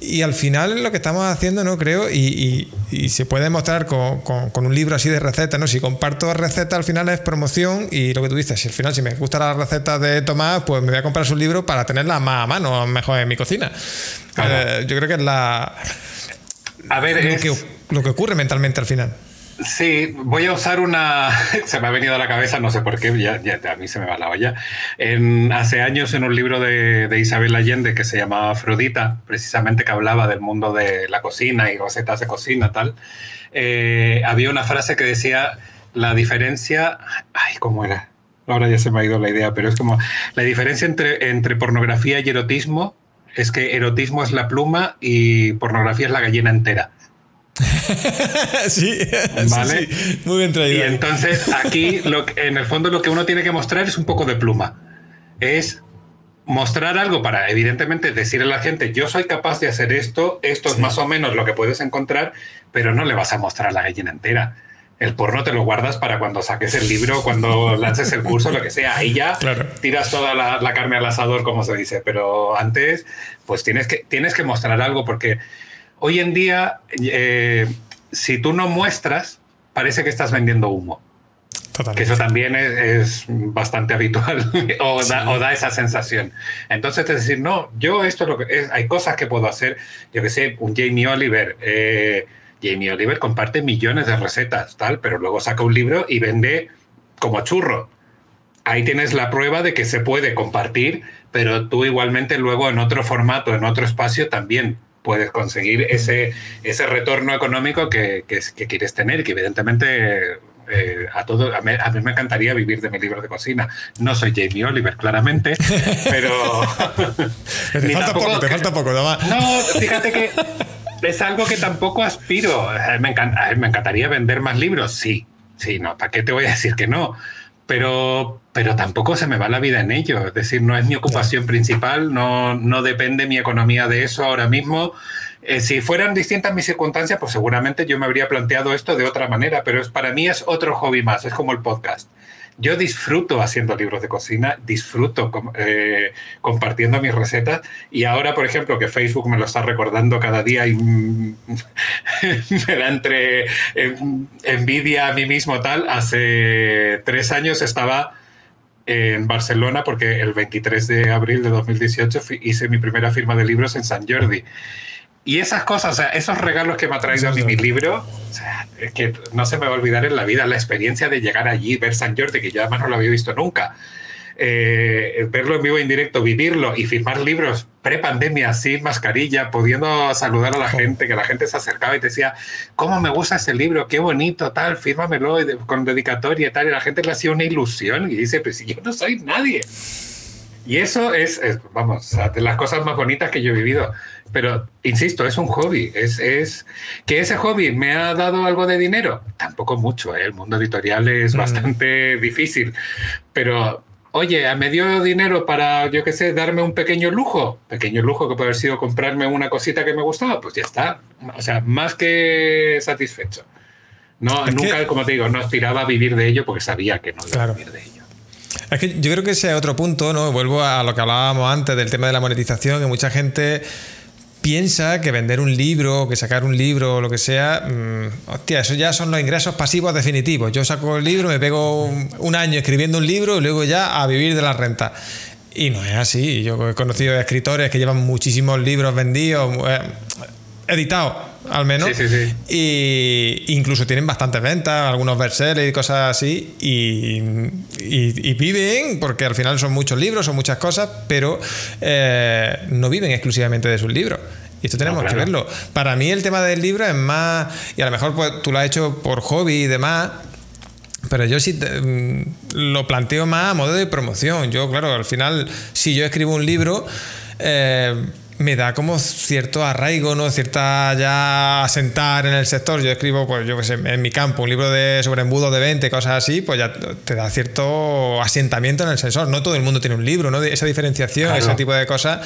Y al final lo que estamos haciendo, ¿no? Creo, y, se puede demostrar con, un libro así de recetas, ¿no? Si comparto recetas, al final es promoción y lo que tú dices, si al final si me gusta la receta de Tomás, pues me voy a comprar su libro para tenerla más a mano, mejor en mi cocina. Eh, yo creo que es la... A ver, lo que ocurre mentalmente al final. Sí, voy a usar una. Se me ha venido a la cabeza, no sé por qué, ya, a mí se me va la olla. En, hace años, en un libro de, Isabel Allende que se llamaba Afrodita, precisamente que hablaba del mundo de la cocina y recetas de cocina, tal, eh, había una frase que decía: La diferencia. Ay, ¿cómo era? ahora ya se me ha ido la idea, pero es como la diferencia entre, entre pornografía y erotismo es que erotismo es la pluma y pornografía es la gallina entera. sí, ¿Vale? muy bien traído. Y entonces aquí, lo, en el fondo, lo que uno tiene que mostrar es un poco de pluma. Es mostrar algo para, evidentemente, decirle a la gente, yo soy capaz de hacer esto, esto es más o menos lo que puedes encontrar, pero no le vas a mostrar la gallina entera. El porno te lo guardas para cuando saques el libro, cuando lances el curso, lo que sea. Ahí ya tiras toda la, carne al asador, como se dice. Pero antes, pues tienes que, tienes que mostrar algo, porque hoy en día, eh, si tú no muestras, parece que estás vendiendo humo. Que eso también es, bastante habitual o, da, esa sensación. Entonces, es decir, no, yo esto lo que es, hay cosas que puedo hacer, yo que sé, un Jamie Oliver. Eh, Jamie Oliver comparte millones de recetas, tal, pero luego saca un libro y vende como churro. Ahí tienes la prueba de que se puede compartir, pero tú igualmente luego en otro formato, en otro espacio también puedes conseguir ese, ese retorno económico que, que quieres tener, que evidentemente eh, a todo, a mí, me encantaría vivir de mi libro de cocina. No soy Jamie Oliver, claramente, pero. te falta poco, te falta poco, No, fíjate que es algo que tampoco aspiro. Eh, me, eh, me encantaría vender más libros, sí, sí, no, ¿para qué te voy a decir que no? Pero, pero tampoco se me va la vida en ello. Es decir, no es mi ocupación principal, no, no depende mi economía de eso ahora mismo. Eh, si fueran distintas mis circunstancias, pues seguramente yo me habría planteado esto de otra manera, pero es, para mí es otro hobby más, es como el podcast. Yo disfruto haciendo libros de cocina, disfruto eh, compartiendo mis recetas y ahora, por ejemplo, que Facebook me lo está recordando cada día y me da entre envidia a mí mismo tal, hace tres años estaba en Barcelona porque el 23 de abril de 2018 hice mi primera firma de libros en San Jordi. Y esas cosas, o sea, esos regalos que me ha traído a mí mi libro, o sea, es que no se me va a olvidar en la vida la experiencia de llegar allí, ver San Jordi, que yo además no lo había visto nunca. Eh, verlo en vivo en directo, vivirlo y firmar libros pre-pandemia, sin mascarilla, pudiendo saludar a la gente, que la gente se acercaba y te decía, ¿cómo me gusta ese libro? Qué bonito, tal, fírmamelo con dedicatoria y tal. Y la gente le hacía una ilusión y dice, pues si yo no soy nadie. Y eso es, vamos, de las cosas más bonitas que yo he vivido. Pero, insisto, es un hobby. Es, es que ese hobby me ha dado algo de dinero. Tampoco mucho. ¿eh? El mundo editorial es mm. bastante difícil. Pero, oye, me dio dinero para, yo qué sé, darme un pequeño lujo. Pequeño lujo que puede haber sido comprarme una cosita que me gustaba. Pues ya está. O sea, más que satisfecho. No, nunca, como te digo, no aspiraba a vivir de ello porque sabía que no iba a vivir de ello. Es que yo creo que ese es otro punto, ¿no? Vuelvo a lo que hablábamos antes del tema de la monetización, que mucha gente piensa que vender un libro, que sacar un libro o lo que sea, mm, hostia, eso ya son los ingresos pasivos definitivos. Yo saco el libro, me pego un, año escribiendo un libro y luego ya a vivir de la renta. Y no es así. Yo he conocido escritores que llevan muchísimos libros vendidos, eh, editados al menos. Sí, sí, sí. Y incluso tienen bastantes ventas, algunos bestsellers y cosas así. Y, y, viven, porque al final son muchos libros, son muchas cosas, pero eh, no viven exclusivamente de sus libros. Y esto tenemos que verlo. Para mí el tema del libro es más, y a lo mejor pues, tú lo has hecho por hobby y demás, pero yo sí mm, lo planteo más a modo de promoción. Yo, claro, al final, si yo escribo un libro, eh, me da como cierto arraigo, ¿no? Cierta ya asentar en el sector. Yo escribo, pues yo qué sé, en mi campo, un libro de sobre embudo de 20, cosas así, pues ya te da cierto asentamiento en el sector. No todo el mundo tiene un libro, ¿no? Esa diferenciación, ese tipo de cosas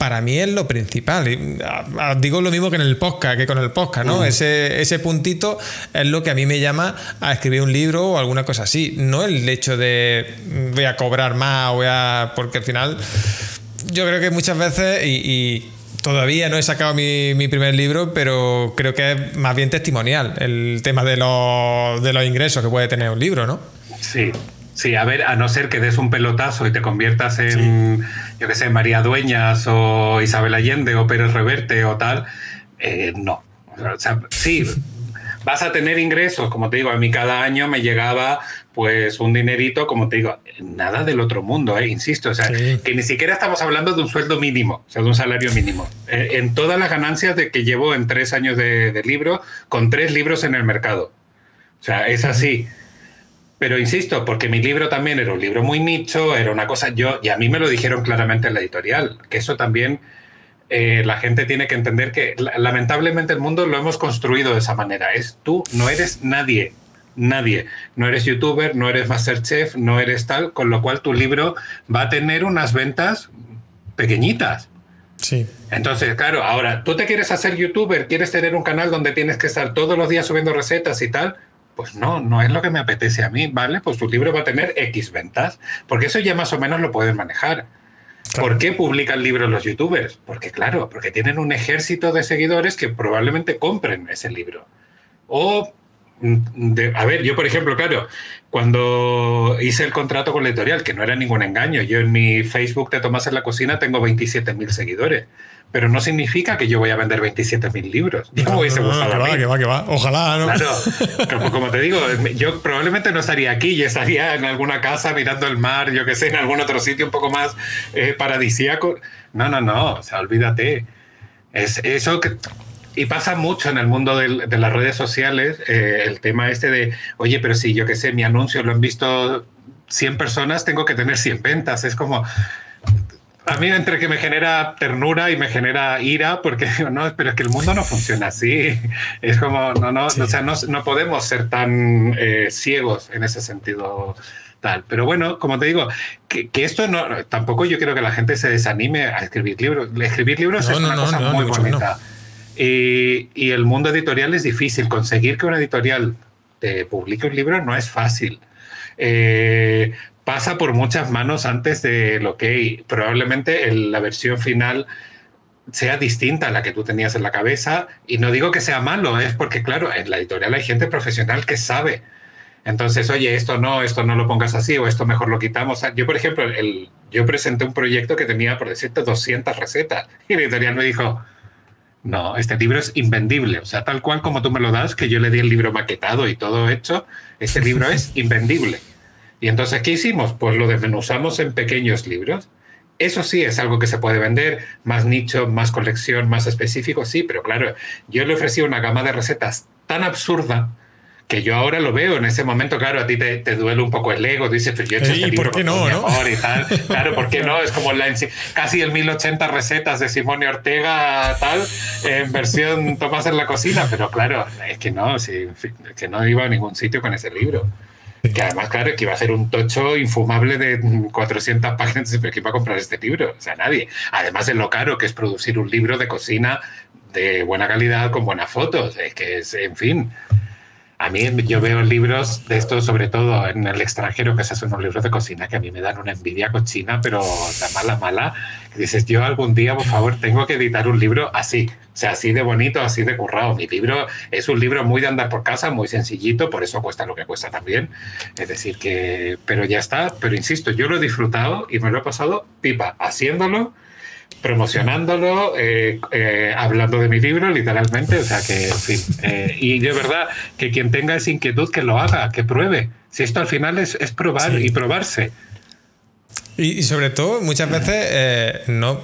para mí es lo principal. digo lo mismo que en el podcast, que con el podcast, ¿no? Mm. Ese, ese puntito es lo que a mí me llama a escribir un libro o alguna cosa así. No el hecho de voy a cobrar más, voy a. porque al final yo creo que muchas veces, y, todavía no he sacado mi, primer libro, pero creo que es más bien testimonial el tema de los, de los ingresos que puede tener un libro, ¿no? Sí, Sí, a ver, a no ser que des un pelotazo y te conviertas en, yo qué sé, María Dueñas o Isabel Allende o Pérez Reverte o tal, eh, no. O sea, sí, vas a tener ingresos, como te digo, a mí cada año me llegaba pues un dinerito, como te digo, nada del otro mundo, ¿eh? insisto, o sea, que ni siquiera estamos hablando de un sueldo mínimo, o sea, de un salario mínimo. Eh, en todas las ganancias de que llevo en tres años de, libro, con tres libros en el mercado. O sea, es así. Pero insisto, porque mi libro también era un libro muy nicho, era una cosa yo, y a mí me lo dijeron claramente en la editorial, que eso también eh, la gente tiene que entender que lamentablemente el mundo lo hemos construido de esa manera. Es tú, no eres nadie, nadie. No eres youtuber, no eres masterchef, no eres tal, con lo cual tu libro va a tener unas ventas pequeñitas. Sí. Entonces, claro, ahora, tú te quieres hacer youtuber, quieres tener un canal donde tienes que estar todos los días subiendo recetas y tal, pues no, no es lo que me apetece a mí, ¿vale? Pues tu libro va a tener X ventas, porque eso ya más o menos lo pueden manejar. ¿Por qué publican libros los youtubers? Porque claro, porque tienen un ejército de seguidores que probablemente compren ese libro. O, mm, a ver, yo por ejemplo, claro, cuando hice el contrato con la editorial, que no era ningún engaño, yo en mi Facebook de Tomás en la Cocina tengo 27.000 seguidores pero no significa que yo voy a vender 27.000 libros. No, no, hubiese gustado no, que va, que va, Ojalá, ¿no? Claro, como, te digo, yo probablemente no estaría aquí, yo estaría en alguna casa mirando el mar, yo qué sé, en algún otro sitio un poco más eh, paradisíaco. No, no, no, o sea, olvídate. Es eso que... Y pasa mucho en el mundo de, de las redes sociales, eh, el tema este de, oye, pero si yo qué sé, mi anuncio lo han visto 100 personas, tengo que tener 100 ventas. Es como, a mí entre que me genera ternura y me genera ira, porque no, pero es que el mundo no funciona así. Es como, no, no, o sea, no, no, podemos ser tan eh, ciegos en ese sentido tal. Pero bueno, como te digo, que, que, esto no, tampoco yo quiero que la gente se desanime a escribir libros. Escribir libros es una cosa muy bonita. Y, y, el mundo editorial es difícil. Conseguir que una editorial te publique un libro no es fácil. Eh, pasa por muchas manos antes de lo que probablemente la versión final sea distinta a la que tú tenías en la cabeza. Y no digo que sea malo, es porque, claro, en la editorial hay gente profesional que sabe. Entonces, oye, esto no, esto no lo pongas así o esto mejor lo quitamos. Yo, por ejemplo, el, yo presenté un proyecto que tenía, por decirte, 200 recetas y la editorial me dijo, no, este libro es invendible. O sea, tal cual como tú me lo das, que yo le di el libro maquetado y todo hecho, este libro es invendible. Y entonces, ¿qué hicimos? Pues lo desmenuzamos en pequeños libros. Eso sí es algo que se puede vender, más nicho, más colección, más específico, sí, pero claro, yo le ofrecí una gama de recetas tan absurda que yo ahora lo veo en ese momento, claro, a ti te, duele un poco el ego, dices, pero yo he hecho este libro ¿por qué no, ¿no? y tal. Claro, ¿por qué no? Es como la, casi el 1080 recetas de Simone Ortega, tal, en versión Tomás en la cocina, pero claro, es que no, sí, que no iba a ningún sitio con ese libro. Que además, claro, que iba a ser un tocho infumable de 400 páginas, pero ¿quién va a comprar este libro? O sea, nadie. Además de lo caro que es producir un libro de cocina de buena calidad con buenas fotos. Es que es, en fin, a mí yo veo libros de esto, sobre todo en el extranjero, que se hacen unos libros de cocina que a mí me dan una envidia cochina, pero la mala, mala. dices, yo algún día, por favor, tengo que editar un libro así, o sea, así de bonito, así de currado. Mi libro es un libro muy de andar por casa, muy sencillito, por eso cuesta lo que cuesta también. Es decir, que, pero ya está, pero insisto, yo lo he disfrutado y me lo he pasado pipa haciéndolo promocionándolo, eh, eh, hablando de mi libro, literalmente. O sea que, en fin. Eh, y de verdad, que quien tenga esa inquietud, que lo haga, que pruebe. Si esto al final es, es probar y probarse. Y, y, sobre todo, muchas veces no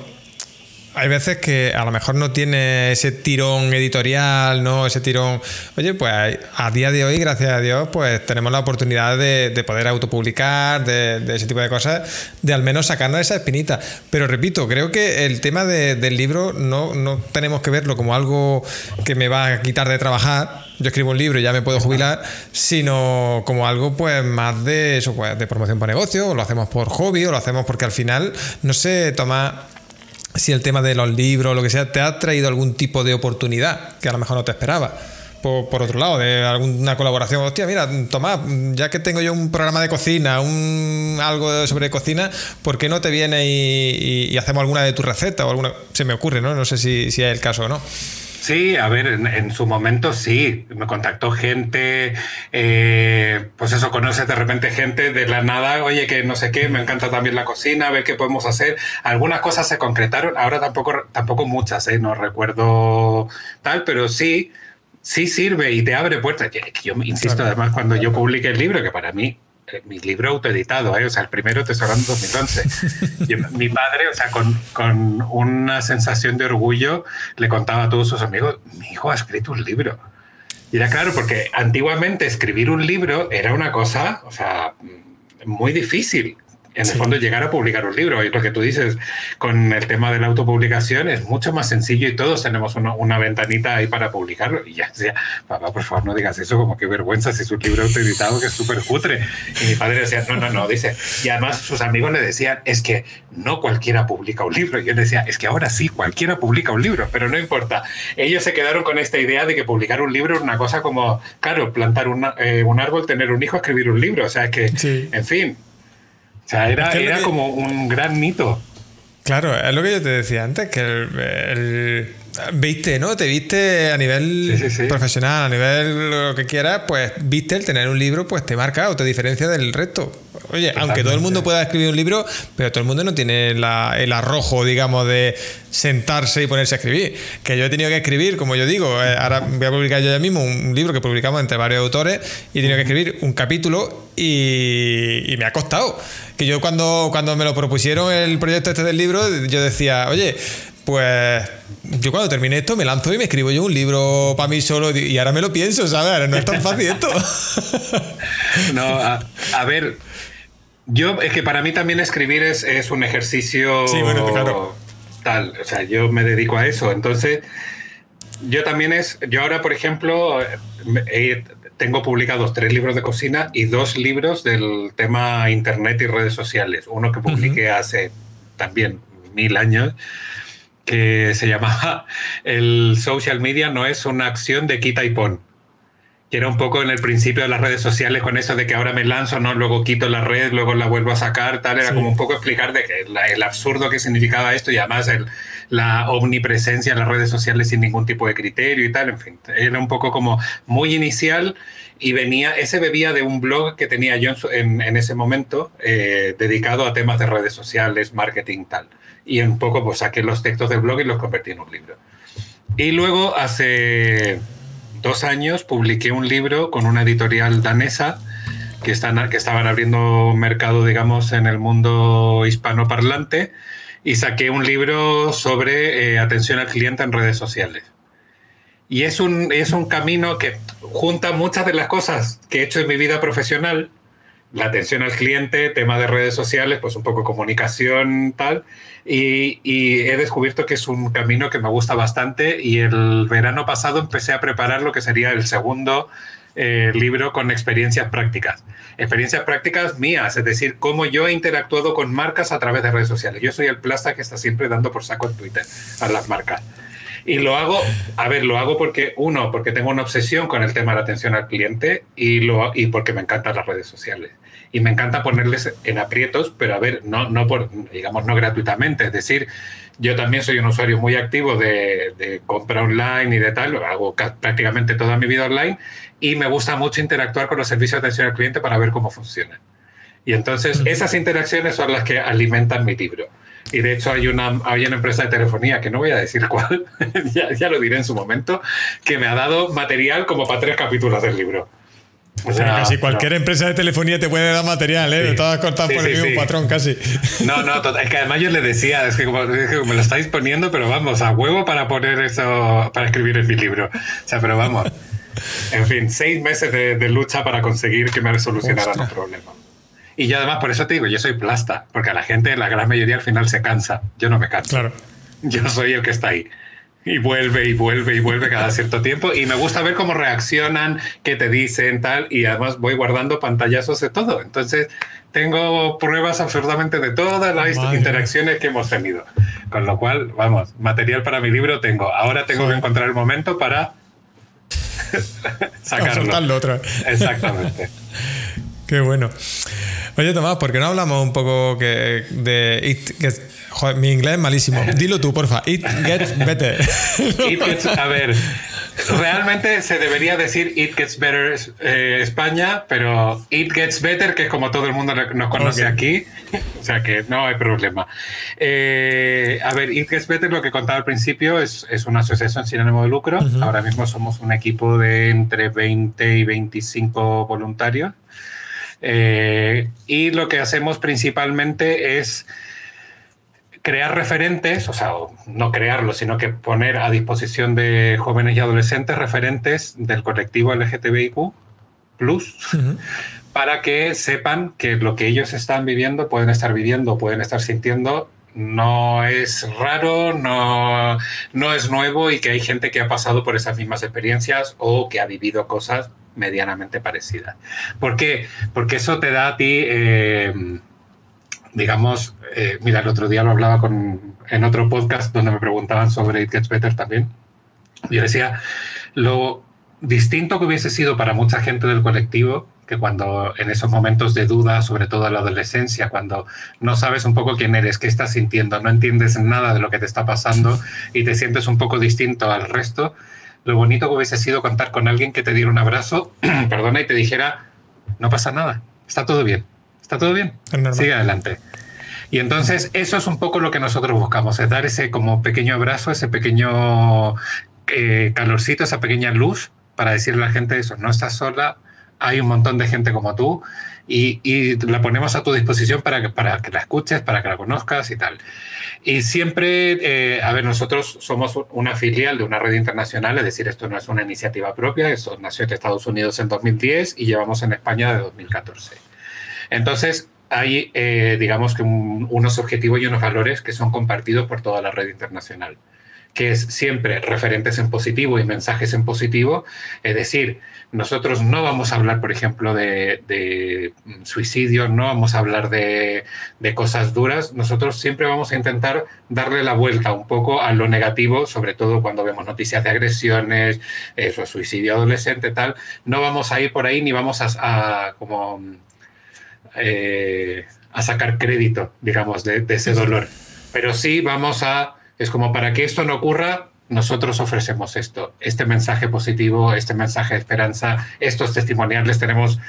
hay veces que a lo mejor no tiene ese tirón editorial, ¿no? Ese tirón. Oye, pues a día de hoy, gracias a Dios, pues tenemos la oportunidad de, poder autopublicar, de, ese tipo de cosas, de al menos sacarnos esa espinita. Pero repito, creo que el tema del libro no, no tenemos que verlo como algo que me va a quitar de trabajar. Yo escribo un libro y ya me puedo jubilar, sino como algo pues más de eso, pues de promoción para negocio, o lo hacemos por hobby, o lo hacemos porque al final, no sé, toma si el tema de los libros o lo que sea te ha traído algún tipo de oportunidad que a lo mejor no te esperaba. Por, otro lado, de alguna colaboración. Hostia, mira, Tomás, ya que tengo yo un programa de cocina, un algo sobre cocina, ¿por qué no te viene y, hacemos alguna de tus recetas o alguna? Se me ocurre, ¿no? No sé si, si es el caso o no. Sí, a ver, en, su momento sí, me contactó gente, eh, pues eso, conoces de repente gente de la nada, oye, que no sé qué, me encanta también la cocina, a ver qué podemos hacer. Algunas cosas se concretaron, ahora tampoco, tampoco muchas, ¿eh? no recuerdo tal, pero sí, sí sirve y te abre puertas. Yo insisto, además, cuando yo publiqué el libro, que para mí mi libro autoeditado, ¿eh? o sea, el primero te estoy hablando 2011. mi padre, o sea, con, con, una sensación de orgullo, le contaba a todos sus amigos, mi hijo ha escrito un libro. Y era claro, porque antiguamente escribir un libro era una cosa, o sea, muy difícil en el fondo llegar a publicar un libro. Y lo que tú dices con el tema de la autopublicación es mucho más sencillo y todos tenemos una, ventanita ahí para publicarlo. Y ya decía, papá, por favor, no digas eso, como que vergüenza si es un libro autoeditado que es súper cutre. Y mi padre decía, no, no, no, dice. Y además sus amigos le decían, es que no cualquiera publica un libro. Y él decía, es que ahora sí, cualquiera publica un libro, pero no importa. Ellos se quedaron con esta idea de que publicar un libro es una cosa como, claro, plantar eh, un árbol, tener un hijo, escribir un libro. O sea, es que, en fin, o sea, era, era como un gran mito. Claro, es lo que yo te decía antes, que el, viste, ¿no? Te viste a nivel profesional, a nivel lo que quieras, pues viste el tener un libro, pues te marca o te diferencia del resto. Oye, aunque todo el mundo pueda escribir un libro, pero todo el mundo no tiene el arrojo, digamos, de sentarse y ponerse a escribir. Que yo he tenido que escribir, como yo digo, eh, ahora voy a publicar yo ya mismo un libro que publicamos entre varios autores y he tenido que escribir un capítulo y, y me ha costado que yo cuando, cuando me lo propusieron el proyecto este del libro, yo decía, oye, pues yo cuando termine esto me lanzo y me escribo yo un libro para mí solo y ahora me lo pienso, ¿sabes? No es tan fácil esto. no, a, ver, yo es que para mí también escribir es, es un ejercicio sí, bueno, claro. tal, o sea, yo me dedico a eso, entonces yo también es, yo ahora por ejemplo, tengo publicados tres libros de cocina y dos libros del tema Internet y redes sociales. Uno que publiqué hace también mil años, que se llamaba El social media no es una acción de quita y pon. Que era un poco en el principio de las redes sociales con eso de que ahora me lanzo, no, luego quito la red, luego la vuelvo a sacar, tal. Era como un poco explicar de que el absurdo que significaba esto y además el, la omnipresencia en las redes sociales sin ningún tipo de criterio y tal, en fin, era un poco como muy inicial y venía, ese bebía de un blog que tenía yo en, ese momento eh, dedicado a temas de redes sociales, marketing tal. Y un poco pues saqué los textos del blog y los convertí en un libro. Y luego hace dos años publiqué un libro con una editorial danesa que, están, que estaban abriendo mercado, digamos, en el mundo hispanoparlante y saqué un libro sobre eh, atención al cliente en redes sociales. Y es un, es un camino que junta muchas de las cosas que he hecho en mi vida profesional, la atención al cliente, tema de redes sociales, pues un poco comunicación, tal, y, y, he descubierto que es un camino que me gusta bastante y el verano pasado empecé a preparar lo que sería el segundo eh, libro con experiencias prácticas. Experiencias prácticas mías, es decir, cómo yo he interactuado con marcas a través de redes sociales. Yo soy el plasta que está siempre dando por saco en Twitter a las marcas. Y lo hago, a ver, lo hago porque, uno, porque tengo una obsesión con el tema de la atención al cliente y, lo, y porque me encantan las redes sociales. Y me encanta ponerles en aprietos, pero a ver, no, no por, digamos, no gratuitamente. Es decir, yo también soy un usuario muy activo de, de compra online y de tal, lo hago prácticamente toda mi vida online y me gusta mucho interactuar con los servicios de atención al cliente para ver cómo funcionan. Y entonces esas interacciones son las que alimentan mi libro. Y de hecho hay una, hay una empresa de telefonía, que no voy a decir cuál, ya, ya, lo diré en su momento, que me ha dado material como para tres capítulos del libro. O sea, casi cualquier empresa de telefonía te puede dar material, ¿eh? Sí. Todas cortadas por el mismo patrón, casi. No, no, es que además yo le decía, es que, como, es que me lo estáis poniendo, pero vamos, a huevo para poner eso, para escribir en mi libro. O sea, pero vamos. En fin, seis meses de, lucha para conseguir que me resolucionaran el problema. Y yo además, por eso te digo, yo soy plasta, porque a la gente, la gran mayoría al final se cansa. Yo no me canso. Claro. Yo soy el que está ahí. Y vuelve y vuelve y vuelve cada cierto tiempo. Y me gusta ver cómo reaccionan, qué te dicen, tal. Y además voy guardando pantallazos de todo. Entonces, tengo pruebas absolutamente de todas las interacciones que hemos tenido. Con lo cual, vamos, material para mi libro tengo. Ahora tengo que encontrar el momento para sacarlo. otra. Exactamente. Qué bueno. Oye, Tomás, ¿por qué no hablamos un poco que de It Gets... Joder, mi inglés es malísimo. Dilo tú, porfa. It Gets Better. It gets, a ver, realmente se debería decir It Gets Better eh, España, pero It Gets Better, que es como todo el mundo nos conoce aquí, o sea que no hay problema. Eh, a ver, It Gets Better, lo que contaba al principio, es, es una asociación sin ánimo de lucro. Ahora mismo somos un equipo de entre 20 y 25 voluntarios. Eh, y lo que hacemos principalmente es crear referentes, o sea, no crearlos, sino que poner a disposición de jóvenes y adolescentes referentes del colectivo LGTBIQ plus para que sepan que lo que ellos están viviendo, pueden estar viviendo, pueden estar sintiendo, no es raro, no, no es nuevo y que hay gente que ha pasado por esas mismas experiencias o que ha vivido cosas medianamente parecidas. ¿Por qué? Porque eso te da a ti, eh, digamos, eh, mira, el otro día lo hablaba con, en otro podcast donde me preguntaban sobre It Gets Better también. Yo decía, lo distinto que hubiese sido para mucha gente del colectivo que cuando en esos momentos de duda, sobre todo en la adolescencia, cuando no sabes un poco quién eres, qué estás sintiendo, no entiendes nada de lo que te está pasando y te sientes un poco distinto al resto, lo bonito que hubiese sido contar con alguien que te diera un abrazo, perdona, y te dijera, no pasa nada, está todo bien, está todo bien, sigue adelante. Y entonces eso es un poco lo que nosotros buscamos, es dar ese como pequeño abrazo, ese pequeño eh, calorcito, esa pequeña luz para decirle a la gente eso, no estás sola, hay un montón de gente como tú y, la ponemos a tu disposición para que, para que la escuches, para que la conozcas y tal. Y siempre, eh, a ver, nosotros somos una filial de una red internacional, es decir, esto no es una iniciativa propia, esto nació en Estados Unidos en 2010 y llevamos en España de 2014. Entonces, hay, eh, digamos que unos objetivos y unos valores que son compartidos por toda la red internacional, que es siempre referentes en positivo y mensajes en positivo, es decir, nosotros no vamos a hablar, por ejemplo, de, suicidio, no vamos a hablar de, cosas duras. Nosotros siempre vamos a intentar darle la vuelta un poco a lo negativo, sobre todo cuando vemos noticias de agresiones, eso, suicidio adolescente, tal. No vamos a ir por ahí ni vamos a, como eh, a sacar crédito, digamos, de ese dolor. Pero sí vamos a, es como para que esto no ocurra, nosotros ofrecemos esto, este mensaje positivo, este mensaje de esperanza, estos testimoniales. Tenemos,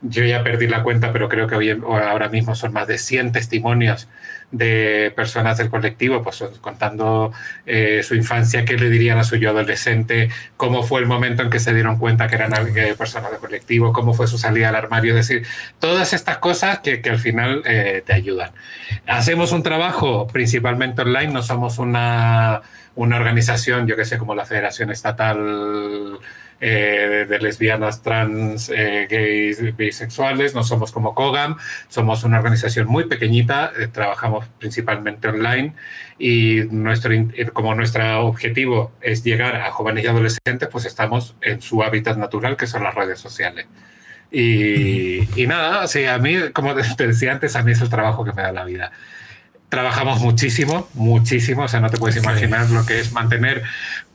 yo ya perdí la cuenta, pero creo que ahora mismo son más de 100 testimonios de personas del colectivo, pues contando eh, su infancia, qué le dirían a su yo adolescente, cómo fue el momento en que se dieron cuenta que eran personas del colectivo, cómo fue su salida al armario, es decir, todas estas cosas que, al final eh, te ayudan. Hacemos un trabajo principalmente online, no somos una una organización, yo que sé, como la Federación Estatal eh, de, Lesbianas, Trans, eh, Gays, Bisexuales, no somos como COGAM, somos una organización muy pequeñita, eh, trabajamos principalmente online. Y nuestro, como nuestro objetivo es llegar a jóvenes y adolescentes, pues estamos en su hábitat natural, que son las redes sociales. Y, y nada, sí, a mí, como te decía antes, a mí es el trabajo que me da la vida. Trabajamos muchísimo, muchísimo, o sea, no te puedes imaginar lo que es mantener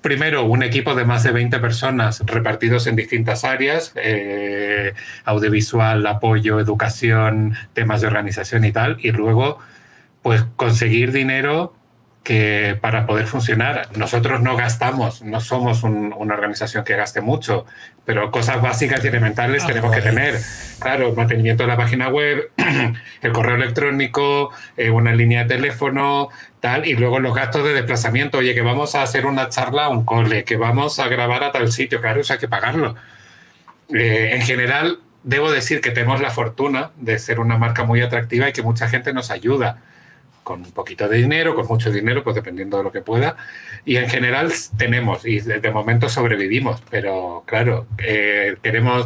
primero un equipo de más de 20 personas repartidos en distintas áreas, eh, audiovisual, apoyo, educación, temas de organización y tal, y luego pues conseguir dinero que para poder funcionar, nosotros no gastamos, no somos una organización que gaste mucho, pero cosas básicas y elementales ah, tenemos que tener. Claro, mantenimiento de la página web, el correo electrónico, eh, una línea de teléfono, y luego los gastos de desplazamiento. Oye, que vamos a hacer una charla a un cole, que vamos a grabar a tal sitio, claro, eso hay que pagarlo. Eh, en general, debo decir que tenemos la fortuna de ser una marca muy atractiva y que mucha gente nos ayuda con un poquito de dinero, con mucho dinero, pues dependiendo de lo que pueda. Y en general tenemos, y de, momento sobrevivimos, pero claro, eh, queremos,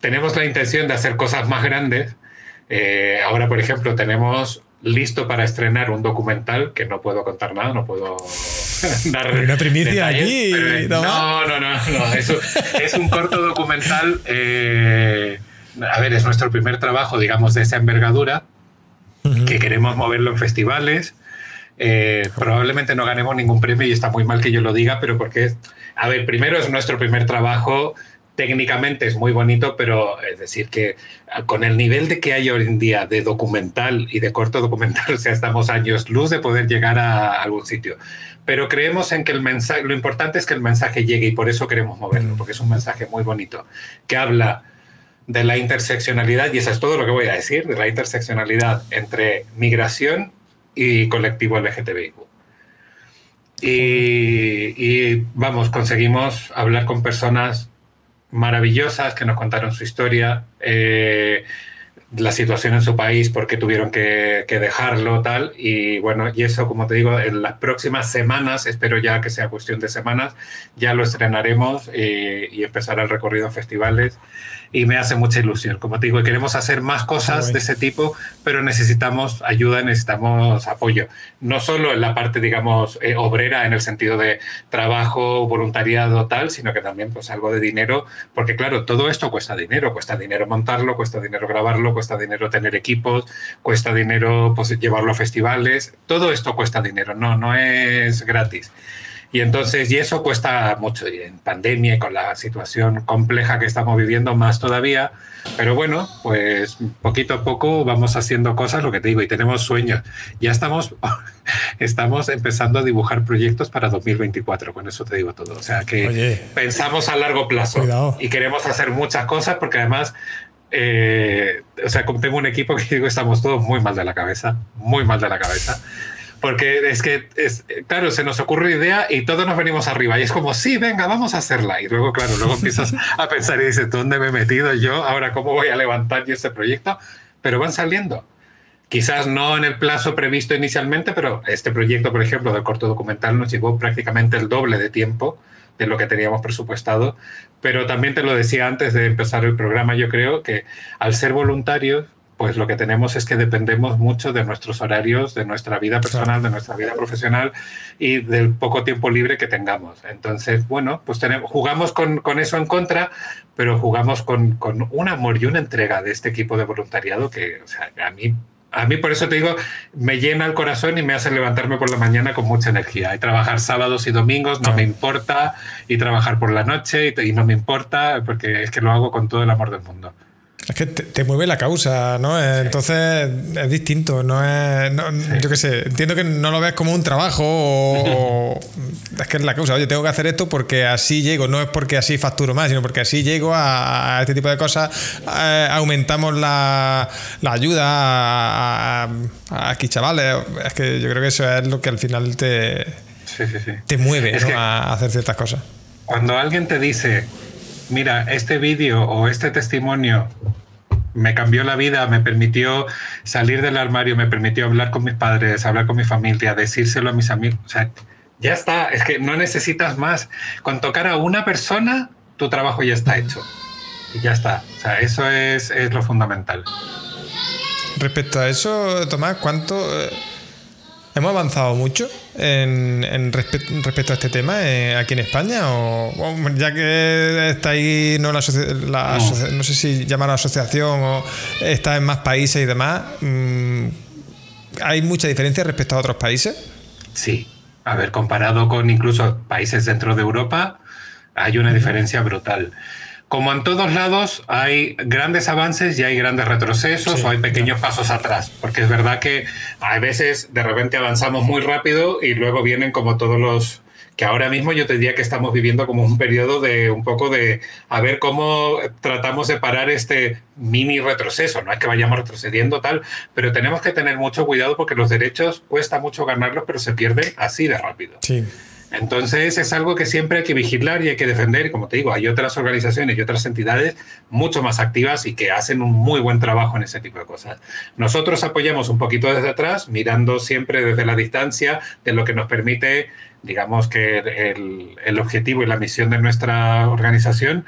tenemos la intención de hacer cosas más grandes. Eh, ahora, por ejemplo, tenemos listo para estrenar un documental que no puedo contar nada, no puedo dar una primicia allí. no, no, no, no, es, un corto documental. Eh, a ver, es nuestro primer trabajo, digamos, de esa envergadura que queremos moverlo en festivales. Eh, probablemente no ganemos ningún premio y está muy mal que yo lo diga, pero porque, a ver, primero es nuestro primer trabajo, técnicamente es muy bonito, pero es decir, que con el nivel de que hay hoy en día de documental y de corto documental, o sea, estamos años luz de poder llegar a algún sitio. Pero creemos en que el mensaje, lo importante es que el mensaje llegue y por eso queremos moverlo, porque es un mensaje muy bonito, que habla de la interseccionalidad, y eso es todo lo que voy a decir, de la interseccionalidad entre migración y colectivo LGTBIQ. Y, vamos, conseguimos hablar con personas maravillosas que nos contaron su historia. Eh, la situación en su país, por qué tuvieron que, dejarlo, tal. Y bueno, y eso, como te digo, en las próximas semanas, espero ya que sea cuestión de semanas, ya lo estrenaremos y, y empezará el recorrido en festivales y me hace mucha ilusión. Como te digo, queremos hacer más cosas de ese tipo, pero necesitamos ayuda, necesitamos apoyo. No solo en la parte, digamos, eh, obrera, en el sentido de trabajo, voluntariado, tal, sino que también pues algo de dinero, porque claro, todo esto cuesta dinero, cuesta dinero montarlo, cuesta dinero grabarlo, cuesta dinero tener equipos, cuesta dinero pues, llevarlo a festivales, todo esto cuesta dinero, no, no es gratis. Y entonces, y eso cuesta mucho, y en pandemia y con la situación compleja que estamos viviendo, más todavía. Pero bueno, pues poquito a poco vamos haciendo cosas, lo que te digo, y tenemos sueños. Ya estamos, estamos empezando a dibujar proyectos para 2024, con eso te digo todo. O sea que pensamos a largo plazo y queremos hacer muchas cosas porque además eh, o sea, tengo un equipo que digo, estamos todos muy mal de la cabeza, muy mal de la cabeza. Porque es que, es, claro, se nos ocurre idea y todos nos venimos arriba. Y es como, sí, venga, vamos a hacerla. Y luego, claro, luego empiezas a pensar y dices, ¿dónde me he metido yo? Ahora, ¿cómo voy a levantar yo este proyecto? Pero van saliendo. Quizás no en el plazo previsto inicialmente, pero este proyecto, por ejemplo, del corto documental nos llevó prácticamente el doble de tiempo de lo que teníamos presupuestado. Pero también te lo decía antes de empezar el programa, yo creo que al ser voluntarios, pues lo que tenemos es que dependemos mucho de nuestros horarios, de nuestra vida personal, de nuestra vida profesional y del poco tiempo libre que tengamos. Entonces, bueno, pues tenemos, jugamos con, eso en contra, pero jugamos con, un amor y una entrega de este equipo de voluntariado que, o sea, a mí a mí por eso te digo, me llena el corazón y me hace levantarme por la mañana con mucha energía. Y trabajar sábados y domingos no me importa, y trabajar por la noche y, no me importa, porque es que lo hago con todo el amor del mundo. Es que te, mueve la causa, ¿no? Entonces es distinto, no es. Yo qué sé, entiendo que no lo ves como un trabajo o, es que es la causa. Oye, tengo que hacer esto porque así llego, no es porque así facturo más, sino porque así llego a, este tipo de cosas, eh, aumentamos la, ayuda a, aquí chavales. Es que yo creo que eso es lo que al final te, te mueve a hacer ciertas cosas. Cuando alguien te dice mira, este vídeo o este testimonio me cambió la vida, me permitió salir del armario, me permitió hablar con mis padres, hablar con mi familia, decírselo a mis amigos. Ya está, es que no necesitas más. Con tocar a una persona, tu trabajo ya está hecho. Y ya está. O sea, eso es, es lo fundamental. Respecto a eso, Tomás, ¿cuánto... Eh, ¿Hemos avanzado mucho en, respecto a este tema eh, aquí en España? O, ya que está ahí, no, la, no. sé si llamar a asociación o está en más países y demás, mm, ¿hay mucha diferencia respecto a otros países? Sí. A ver, comparado con incluso países dentro de Europa, hay una diferencia brutal como en todos lados, hay grandes avances y hay grandes retrocesos o hay pequeños pasos atrás, porque es verdad que a veces de repente avanzamos muy rápido y luego vienen como todos los que ahora mismo yo te diría que estamos viviendo como un periodo de un poco de a ver cómo tratamos de parar este mini retroceso. No es que vayamos retrocediendo tal, pero tenemos que tener mucho cuidado porque los derechos cuesta mucho ganarlos, pero se pierden así de rápido. Sí. Entonces es algo que siempre hay que vigilar y hay que defender. Como te digo, hay otras organizaciones y otras entidades mucho más activas y que hacen un muy buen trabajo en ese tipo de cosas. Nosotros apoyamos un poquito desde atrás, mirando siempre desde la distancia de lo que nos permite, digamos que el, objetivo y la misión de nuestra organización.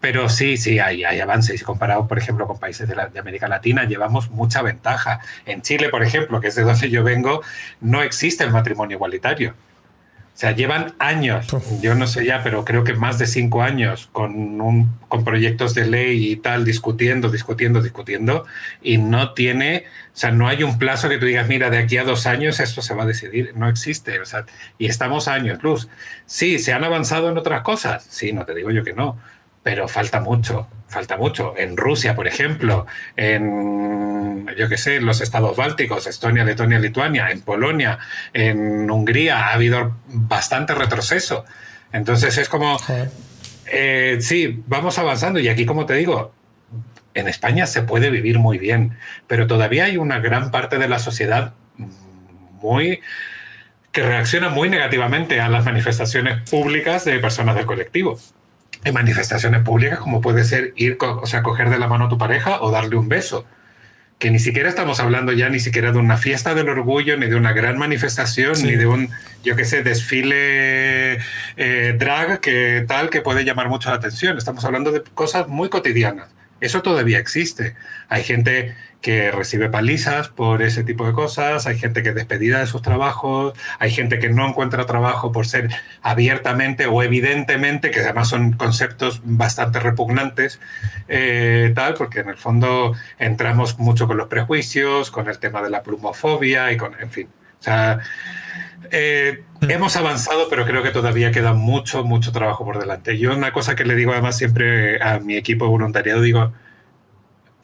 Pero sí, sí, hay, hay avances. Comparado, por ejemplo, con países de, de América Latina, llevamos mucha ventaja. En Chile, por ejemplo, que es de donde yo vengo, no existe el matrimonio igualitario. O sea, llevan años, yo no sé ya, pero creo que más de cinco años con, un, con proyectos de ley y tal, discutiendo, discutiendo, discutiendo, y no tiene, o sea, no hay un plazo que tú digas, mira, de aquí a dos años esto se va a decidir, no existe, o sea, y estamos años luz. Sí, se han avanzado en otras cosas, sí, no te digo yo que no, pero falta mucho, falta mucho. En Rusia, por ejemplo, en, yo qué sé, los estados bálticos, Estonia, Letonia, Lituania, en Polonia, en Hungría, ha habido bastante retroceso. Entonces es como, eh, sí, vamos avanzando y aquí, como te digo, en España se puede vivir muy bien, pero todavía hay una gran parte de la sociedad muy que reacciona muy negativamente a las manifestaciones públicas de personas del colectivo en manifestaciones públicas como puede ser ir, o sea, coger de la mano a tu pareja o darle un beso. que ni siquiera estamos hablando ya ni siquiera de una fiesta del orgullo, ni de una gran manifestación, ni de un, yo qué sé, desfile eh, drag que tal que puede llamar mucho la atención. Estamos hablando de cosas muy cotidianas. Eso todavía existe. Hay gente que recibe palizas por ese tipo de cosas, hay gente que es despedida de sus trabajos, hay gente que no encuentra trabajo por ser abiertamente o evidentemente, que además son conceptos bastante repugnantes, eh, tal, porque en el fondo entramos mucho con los prejuicios, con el tema de la plumofobia y con, en fin. O sea, eh, hmm. hemos avanzado, pero creo que todavía queda mucho, mucho trabajo por delante. Yo una cosa que le digo además siempre a mi equipo de voluntariado, digo,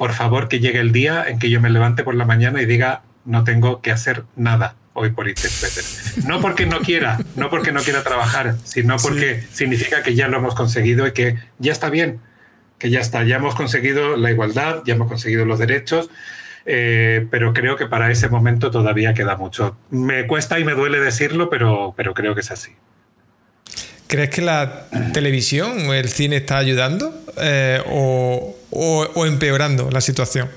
por favor que llegue el día en que yo me levante por la mañana y diga, no tengo que hacer nada hoy por Twitter. No porque no quiera, no porque no quiera trabajar, sino porque significa que ya lo hemos conseguido y que ya está bien, que ya está, ya hemos conseguido la igualdad, ya hemos conseguido los derechos. Eh, pero creo que para ese momento todavía queda mucho. Me cuesta y me duele decirlo, pero, pero creo que es así. ¿Crees que la televisión o el cine está ayudando eh, o, empeorando la situación?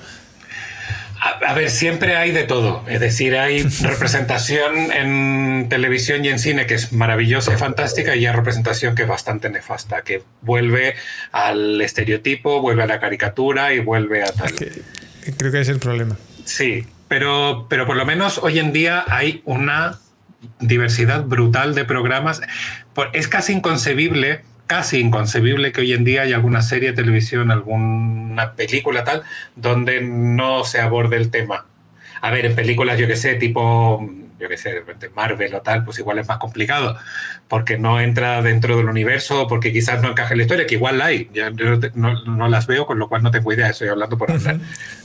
A, ver, siempre hay de todo. Es decir, hay representación en televisión y en cine que es maravillosa y fantástica y hay representación que es bastante nefasta, que vuelve al estereotipo, vuelve a la caricatura y vuelve a tal. creo que es el problema. Sí, pero, pero por lo menos hoy en día hay una diversidad brutal de programas. Es casi inconcebible, casi inconcebible que hoy en día haya alguna serie de televisión, alguna película tal, donde no se aborde el tema. A ver, en películas, yo que sé, tipo, yo que sé, de repente Marvel o tal, pues igual es más complicado, porque no entra dentro del universo, porque quizás no encaje en la historia, que igual hay, yo no, las veo, con lo cual no tengo idea, estoy hablando por hablar.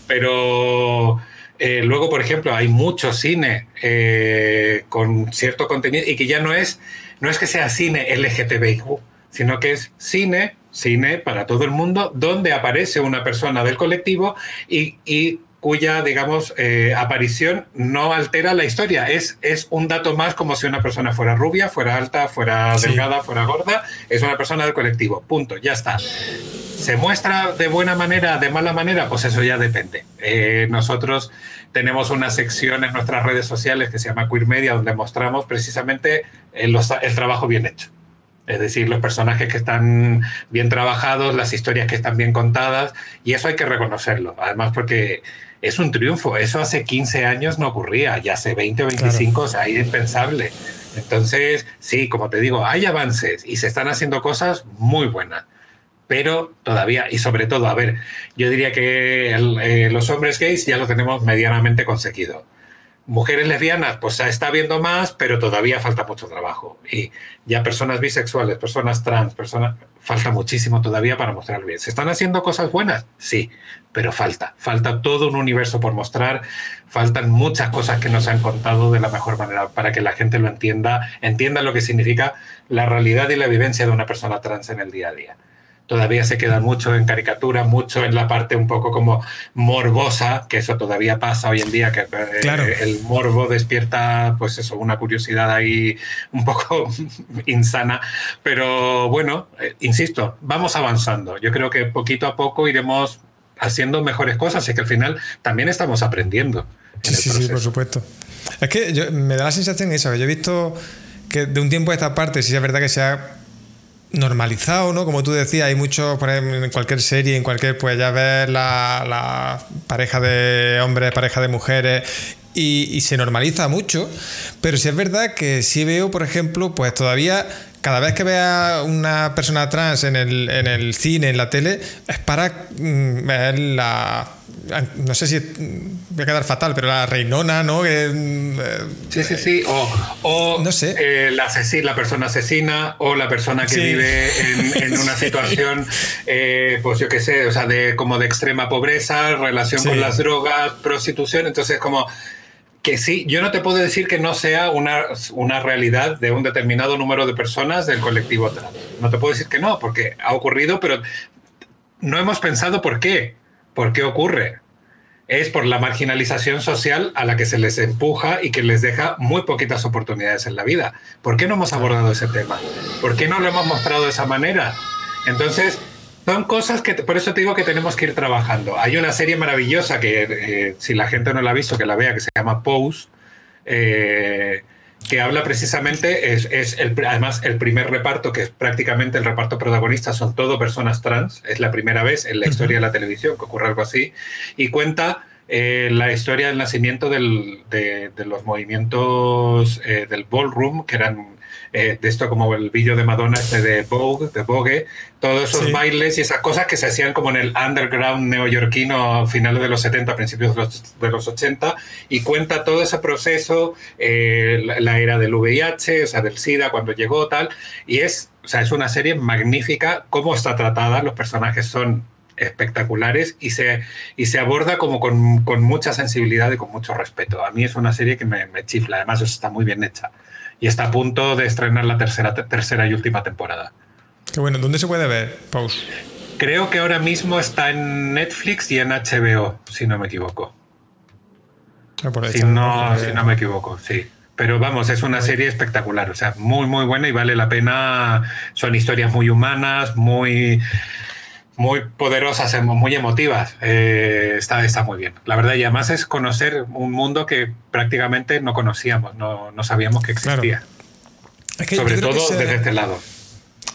Pero eh, luego, por ejemplo, hay mucho cine eh, con cierto contenido y que ya no es, no es que sea cine LGTBIQ, sino que es cine, cine para todo el mundo, donde aparece una persona del colectivo y, cuya, digamos, eh, aparición no altera la historia. Es, es un dato más como si una persona fuera rubia, fuera alta, fuera delgada, fuera gorda. Es una persona del colectivo. Punto, ya está. ¿Se muestra de buena manera, de mala manera? Pues eso ya depende. Eh, nosotros tenemos una sección en nuestras redes sociales que se llama Queer Media, donde mostramos precisamente el, el trabajo bien hecho. Es decir, los personajes que están bien trabajados, las historias que están bien contadas, y eso hay que reconocerlo. Además, porque es un triunfo. Eso hace 15 años no ocurría, ya hace 20 o 25, o sea, es impensable. Entonces, sí, como te digo, hay avances y se están haciendo cosas muy buenas pero todavía, y sobre todo, a ver, yo diría que eh, los hombres gays ya lo tenemos medianamente conseguido. Mujeres lesbianas, pues está habiendo más, pero todavía falta mucho trabajo. Y ya personas bisexuales, personas trans, personas, falta muchísimo todavía para mostrar bien. ¿Se están haciendo cosas buenas? Sí, pero falta. Falta todo un universo por mostrar, faltan muchas cosas que nos han contado de la mejor manera para que la gente lo entienda, entienda lo que significa la realidad y la vivencia de una persona trans en el día a día todavía se queda mucho en caricatura, mucho en la parte un poco como morbosa, que eso todavía pasa hoy en día, que eh, el morbo despierta, pues eso, una curiosidad ahí un poco insana. Pero bueno, eh, insisto, vamos avanzando. Yo creo que poquito a poco iremos haciendo mejores cosas y que al final también estamos aprendiendo. Sí, sí, sí, por supuesto. Es que me da la sensación esa, que yo he visto que de un tiempo a esta parte sí es verdad que se ha normalizado, ¿no? Como tú decías, hay muchos, por ejemplo, en cualquier serie, en cualquier, pues ya ves la, pareja de hombres, pareja de mujeres, y, se normaliza mucho, pero sí es verdad que sí veo, por ejemplo, pues todavía cada vez que vea una persona trans en el, en el cine, en la tele, es para mm, ver la no sé si voy a quedar fatal, pero la reinona, ¿no? Eh, sí, sí, sí. O, no sé. Eh, la, la persona asesina o la persona que vive en, una situación, eh, pues yo qué sé, o sea, de, como de extrema pobreza, relación con las drogas, prostitución. Entonces, como que sí, yo no te puedo decir que no sea una, una realidad de un determinado número de personas del colectivo trans. No te puedo decir que no, porque ha ocurrido, pero no hemos pensado por qué. ¿Por qué ocurre? Es por la marginalización social a la que se les empuja y que les deja muy poquitas oportunidades en la vida. ¿Por qué no hemos abordado ese tema? ¿Por qué no lo hemos mostrado de esa manera? Entonces, Son cosas que, por eso te digo que tenemos que ir trabajando. Hay una serie maravillosa que, eh, si la gente no la ha visto, que la vea, que se llama Pose, eh, que habla precisamente, es, es el, además el primer reparto, que es prácticamente el reparto protagonista, son todo personas trans, es la primera vez en la historia de la televisión que ocurre algo así, y cuenta eh, la historia del nacimiento del, de, de, los movimientos eh, del ballroom, que eran eh, de esto como el vídeo de Madonna este de Vogue, de Vogue, todos esos sí. bailes y esas cosas que se hacían como en el underground neoyorquino a finales de los 70, principios de los, de los 80, y cuenta todo ese proceso, eh, la, la, era del VIH, o sea, del SIDA, cuando llegó, tal, y es, o sea, es una serie magnífica, cómo está tratada, los personajes son espectaculares y se, y se aborda como con, con, mucha sensibilidad y con mucho respeto. A mí es una serie que me, me chifla, además está muy bien hecha y está a punto de estrenar la tercera, tercera y última temporada. Qué bueno, ¿dónde se puede ver, Pause? Creo que ahora mismo está en Netflix y en HBO, si no me equivoco. Ah, por ahí si, no, si no me equivoco, sí. Pero vamos, es una serie espectacular, o sea, muy, muy buena y vale la pena. Son historias muy humanas, muy, muy poderosas, muy emotivas. Eh, está, está muy bien. La verdad, y además es conocer un mundo que prácticamente no conocíamos, no, no sabíamos que Claro. existía. Es que Sobre todo desde este lado.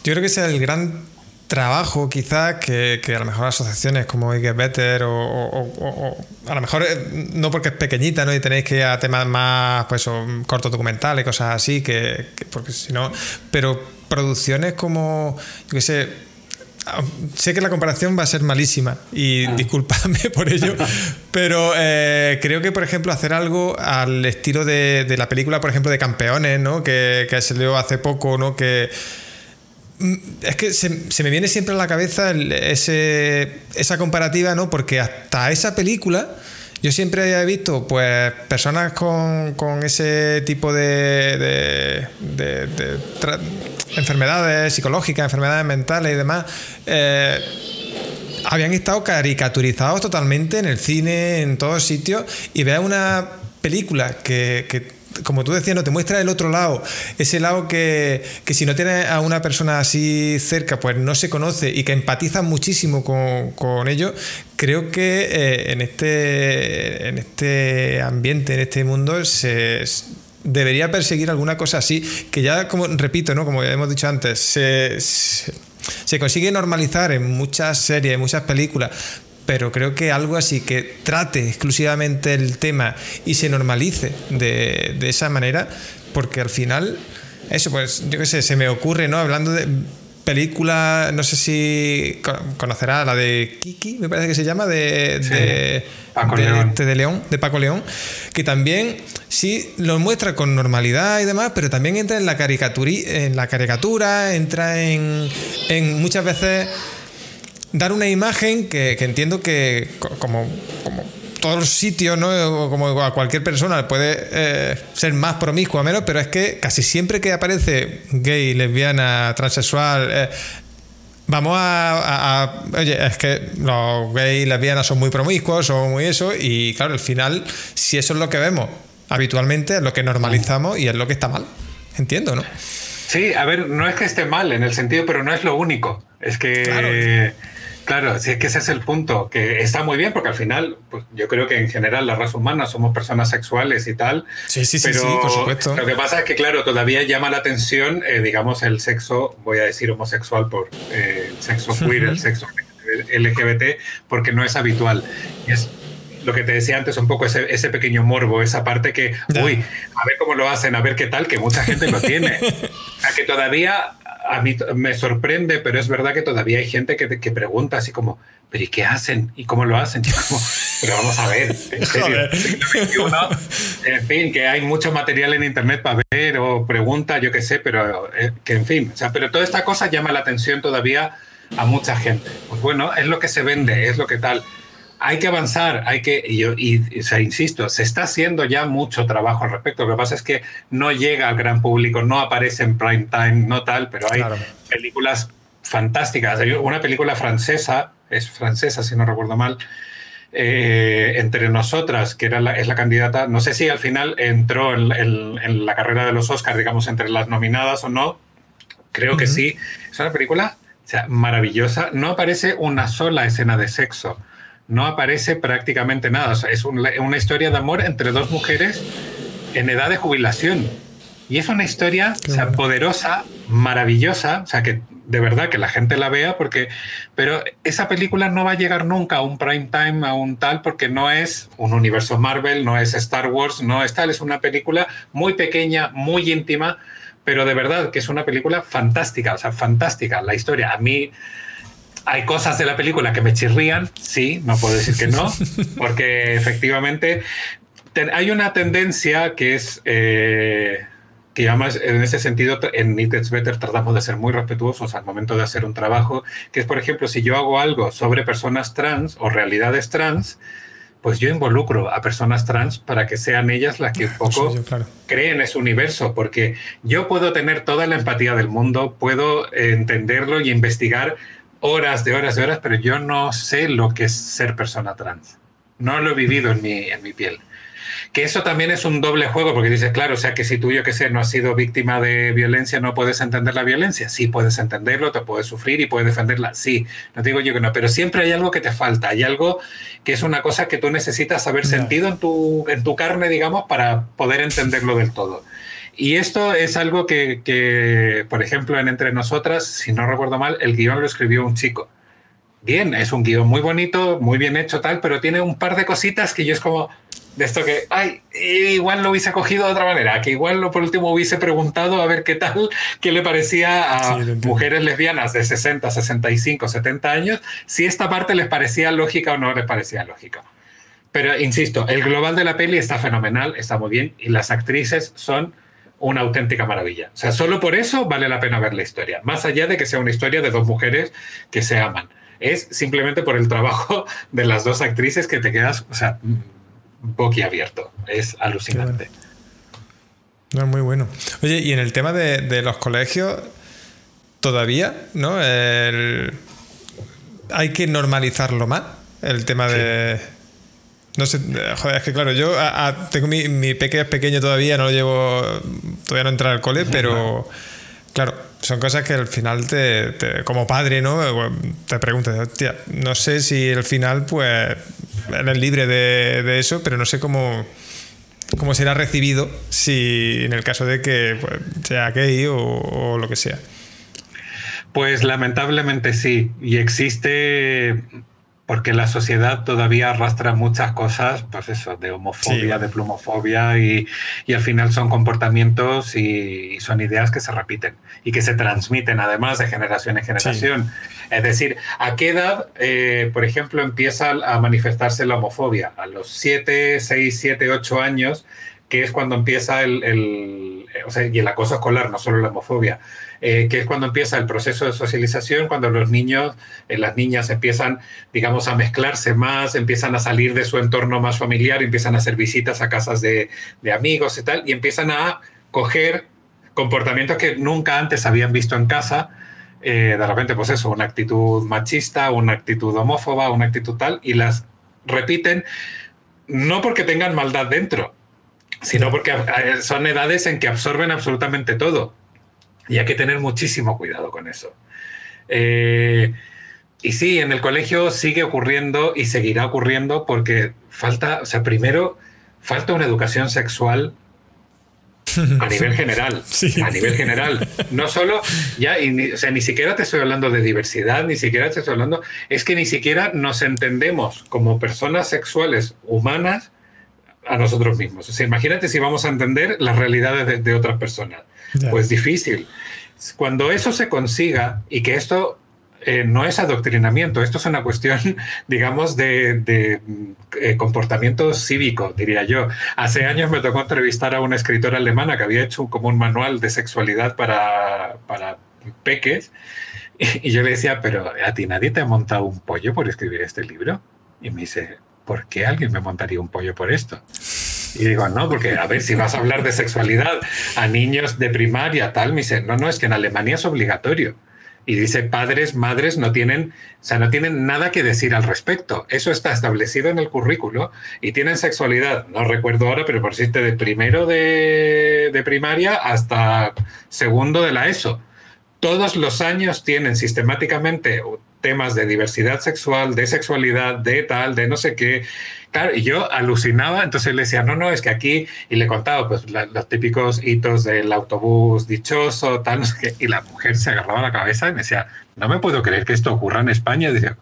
Yo creo que ese es el gran trabajo quizás que, que a lo mejor asociaciones como I Get Better o, o- o- o- a lo mejor eh, no porque es pequeñita ¿no? y tenéis que ir a temas más pues cortos documentales cosas así que, que- porque si no pero producciones como yo qué sé sé que la comparación va a ser malísima y disculpadme por ello pero eh, creo que por ejemplo hacer algo al estilo de, de la película por ejemplo de campeones ¿no? que, que salió hace poco ¿no? que Mm, es que se, se me viene siempre a la cabeza el- ese, esa comparativa, ¿no? Porque hasta esa película yo siempre he visto pues personas con, con ese tipo de, de- de- de enfermedades psicológicas, enfermedades mentales y demás. eh, habían estado caricaturizados totalmente en el cine, en todos sitios, y veas una película que, como tú decías, no te muestra el otro lado, ese lado que, que si no tienes a una persona así cerca, pues no se conoce y que empatizas muchísimo con, con ello, creo que eh, en, este, en este ambiente, en este mundo, se debería perseguir alguna cosa así, que ya, como repito, ¿no? como ya hemos dicho antes, se, se, consigue normalizar en muchas series, en muchas películas, pero creo que algo así que trate exclusivamente el tema y se normalice de, de esa manera, porque al final, eso, pues yo qué sé, se me ocurre, ¿no? Hablando de película, no sé si conocerá la de Kiki, me parece que se llama, de, Sí, de, Paco de, León. este, de León, de Paco León, que también sí lo muestra con normalidad y demás, pero también entra en la, en la caricatura, entra en, en muchas veces dar una imagen que, que entiendo que co- como, como todos los sitios, ¿no? O como a cualquier persona puede eh, ser más promiscua menos, pero es que casi siempre que aparece gay, lesbiana, transexual, eh, vamos a, a- a- Oye, es que los gays y lesbianas son muy promiscuos, son muy eso, y claro, al final, si eso es lo que vemos habitualmente, es lo que normalizamos y es lo que está mal. Entiendo, ¿no? Sí, a ver, no es que esté mal en el sentido, pero no es lo único. Es que, Claro. Claro, sí es que ese es el punto, que está muy bien porque al final, pues yo creo que en general la raza humana somos personas sexuales y tal. Sí, sí, sí, pero sí, por supuesto. Lo que pasa es que, claro, todavía llama la atención, eh, digamos, el sexo, voy a decir homosexual por eh, el sexo queer, el sexo LGBT, porque no es habitual. Y es lo que te decía antes, un poco ese, ese pequeño morbo, esa parte que, uy, a ver cómo lo hacen, a ver qué tal, que mucha gente lo tiene. O sea, que todavía a mí me sorprende, pero es verdad que todavía hay gente que, que pregunta así como, ¿pero y qué hacen? ¿Y cómo lo hacen? Como, pero vamos a ver, en serio, en fin, que hay mucho material en internet para ver o pregunta, yo qué sé, pero eh, que en fin, o sea, pero toda esta cosa llama la atención todavía a mucha gente. Pues bueno, es lo que se vende, es lo que tal. Hay que avanzar, hay que, y, yo- y, o sea, insisto, se está haciendo ya mucho trabajo al respecto. Lo que pasa es que no llega al gran público, no aparece en prime time, no tal, pero hay Claro. películas fantásticas. Hay una película francesa, es francesa si no recuerdo mal, eh, entre nosotras, que era la, es la candidata, no sé si al final entró en, en- en la carrera de los Oscars, digamos, entre las nominadas o no, creo que sí. Es una película O sea, maravillosa. No aparece una sola escena de sexo. No aparece prácticamente nada. O sea, es una historia de amor entre dos mujeres en edad de jubilación. Y es una historia poderosa, maravillosa, o sea, que de verdad que la gente la vea, porque, pero esa película no va a llegar nunca a un prime time, a un tal, porque no es un universo Marvel, no es Star Wars, no es tal, es una película muy pequeña, muy íntima, pero de verdad que es una película fantástica, o sea, fantástica. La historia, a mí hay cosas de la película que me chirrían, sí, no puedo decir que no, porque efectivamente hay una tendencia que es... Eh, que además en ese sentido en It's Better tratamos de ser muy respetuosos al momento de hacer un trabajo, que es por ejemplo si yo hago algo sobre personas trans o realidades trans, pues yo involucro a personas trans para que sean ellas las que un poco creen ese universo, porque yo puedo tener toda la empatía del mundo, puedo entenderlo y investigar horas de horas de horas, pero yo no sé lo que es ser persona trans. No lo he vivido en mi, en mi piel. Que eso también es un doble juego, porque dices, claro, o sea, que si tú, yo que sé, no has sido víctima de violencia, no puedes entender la violencia. Sí, puedes entenderlo, te puedes sufrir y puedes defenderla. Sí, no digo yo que no, pero siempre hay algo que te falta, hay algo que es una cosa que tú necesitas haber sentido en tu, en tu carne, digamos, para poder entenderlo del todo. Y esto es algo que, que, por ejemplo, en Entre Nosotras, si no recuerdo mal, el guion lo escribió un chico. Bien, es un guion muy bonito, muy bien hecho, tal, pero tiene un par de cositas que yo es como, de esto que, ay, igual lo hubiese cogido de otra manera, que igual lo por último hubiese preguntado a ver qué tal, qué le parecía a mujeres lesbianas de 60, 65, 70 años, si esta parte les parecía lógica o no les parecía lógica. Pero insisto, el global de la peli está fenomenal, está muy bien, y las actrices son una auténtica maravilla. O sea, solo por eso vale la pena ver la historia, más allá de que sea una historia de dos mujeres que se aman. Es simplemente por el trabajo de las dos actrices que te quedas, o sea, boquiabierto. Es alucinante. No, muy bueno. Oye, y en el tema de, los colegios, todavía, ¿no? hay que normalizarlo más. El tema de. No sé, joder, es que claro, yo tengo mi, mi pequeño pequeño todavía, no lo llevo. Todavía no entra al cole, pero. Claro, son cosas que al final te, como padre, ¿no? Te preguntas, hostia, no sé si al final, pues, eres libre de, eso, pero no sé cómo, cómo será recibido si en el caso de que pues, sea gay o, lo que sea. Pues lamentablemente sí, y existe porque la sociedad todavía arrastra muchas cosas, pues eso, de homofobia, de plumofobia, y, al final son comportamientos y, son ideas que se repiten y que se transmiten además de generación en generación. Es decir, ¿a qué edad, eh, por ejemplo, empieza a manifestarse la homofobia? A los 7, 6, 7, 8 años, que es cuando empieza el, el o sea, y el acoso escolar, no solo la homofobia, eh, que es cuando empieza el proceso de socialización, cuando los niños, eh, las niñas empiezan, digamos, a mezclarse más, empiezan a salir de su entorno más familiar, empiezan a hacer visitas a casas de, amigos y tal, y empiezan a coger comportamientos que nunca antes habían visto en casa, eh, de repente, pues eso, una actitud machista, una actitud homófoba, una actitud tal, y las repiten no porque tengan maldad dentro, sino porque son edades en que absorben absolutamente todo. Y hay que tener muchísimo cuidado con eso. Eh, y sí, en el colegio sigue ocurriendo y seguirá ocurriendo porque falta, o sea, primero, falta una educación sexual a nivel general. A nivel general. No solo, ya, o sea, ni siquiera te estoy hablando de diversidad, ni siquiera te estoy hablando, es que ni siquiera nos entendemos como personas sexuales humanas a nosotros mismos. O sea, imagínate si vamos a entender las realidades de, otras personas. Pues difícil. Cuando eso se consiga y que esto eh, no es adoctrinamiento, esto es una cuestión, digamos, de, eh, comportamiento cívico, diría yo. Hace años me tocó entrevistar a una escritora alemana que había hecho como un manual de sexualidad para, para peques. Y, y yo le decía, pero a ti nadie te ha montado un pollo por escribir este libro. Y me dice, ¿por qué alguien me montaría un pollo por esto? Y digo, no, porque a ver, si vas a hablar de sexualidad a niños de primaria, tal, me dice, no, no, es que en Alemania es obligatorio. Y dice, padres, madres no tienen, o sea, no tienen nada que decir al respecto. Eso está establecido en el currículo y tienen sexualidad, no recuerdo ahora, pero por decirte, de primero de, de primaria hasta segundo de la ESO todos los años tienen sistemáticamente temas de diversidad sexual, de sexualidad, de tal, de no sé qué. Claro, y yo alucinaba, entonces le decía, no, no, es que aquí, y le contaba pues los típicos hitos del autobús dichoso, tal, no sé qué, y la mujer se agarraba la cabeza y me decía, no me puedo creer que esto ocurra en España. decía,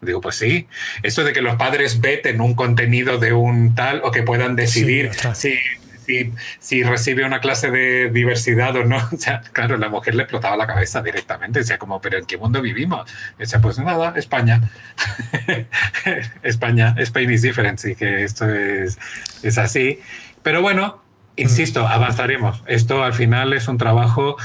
Digo, pues sí, esto de que los padres veten un contenido de un tal o que puedan decidir si si, recibe una clase de diversidad o no. O sea, claro, la mujer le explotaba la cabeza directamente. Decía, como, ¿pero en qué mundo vivimos? decía, pues nada, España. España, Spain is different, sí, que esto es, es así. Pero bueno, insisto, avanzaremos. Esto al final es un trabajo.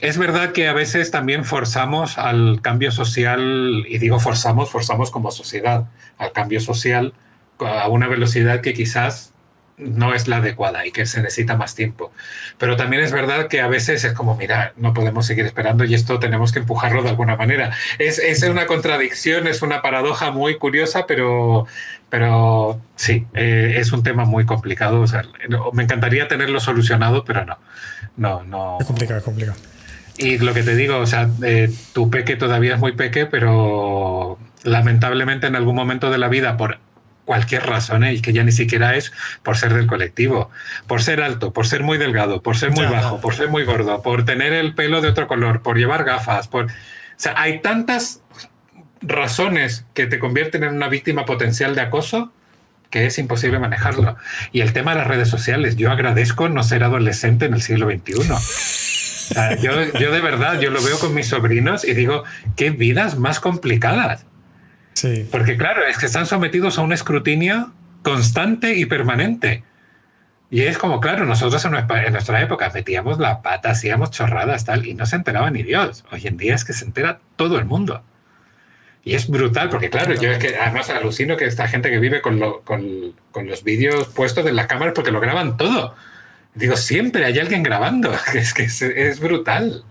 Es verdad que a veces también forzamos al cambio social, y digo forzamos, forzamos como sociedad, al cambio social a una velocidad que quizás no es la adecuada y que se necesita más tiempo. Pero también es verdad que a veces es como, mira, no podemos seguir esperando y esto tenemos que empujarlo de alguna manera. Es, es una contradicción, es una paradoja muy curiosa, pero, pero sí, eh, es un tema muy complicado. me encantaría tenerlo solucionado, pero no. No, no. Es complicado, es complicado. Y lo que te digo, o sea, eh, tu peque todavía es muy peque, pero lamentablemente en algún momento de la vida, por cualquier razón, ¿eh? y que ya ni siquiera es por ser del colectivo, por ser alto, por ser muy delgado, por ser muy bajo, por ser muy gordo, por tener el pelo de otro color, por llevar gafas, por... O sea, hay tantas razones que te convierten en una víctima potencial de acoso que es imposible manejarlo. Y el tema de las redes sociales, yo agradezco no ser adolescente en el siglo XXI. yo, yo de verdad, yo lo veo con mis sobrinos y digo, qué vidas más complicadas. Sí. Porque claro, es que están sometidos a un escrutinio constante y permanente. Y es como, claro, nosotros en nuestra, época metíamos la pata, hacíamos chorradas, tal, y no se enteraba ni Dios. Hoy en día es que se entera todo el mundo. Y es brutal, porque claro, yo es que además alucino que esta gente que vive con, los vídeos puestos en la cámara porque lo graban todo. Digo, siempre hay alguien grabando, es que es brutal.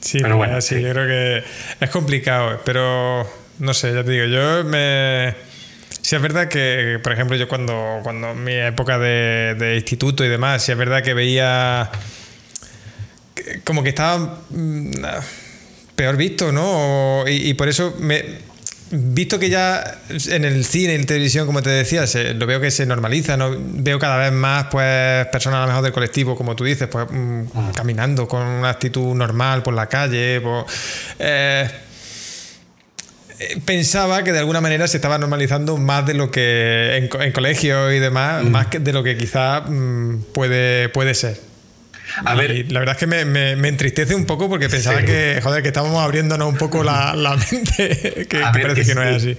Sí, pero bueno, sí, yo creo que es complicado, pero no sé, ya te digo, yo me... Sí es verdad que, por ejemplo, yo cuando, cuando mi época de, instituto y demás, sí es verdad que veía como que estaba mm, peor visto, ¿no? y, por eso me, visto que ya en el cine, en televisión, como te decía, lo veo que se normaliza, ¿no? veo cada vez más pues personas a lo mejor del colectivo, como tú dices, pues mm, ah. caminando con una actitud normal por la calle. Pues, eh, pensaba que de alguna manera se estaba normalizando más de lo que en, en colegios y demás, mm. más de lo que quizá mm, puede, puede ser. A ver, la verdad es que me, entristece un poco porque pensaba que, joder, que estábamos abriéndonos un poco la, mente, que, parece que, no es así.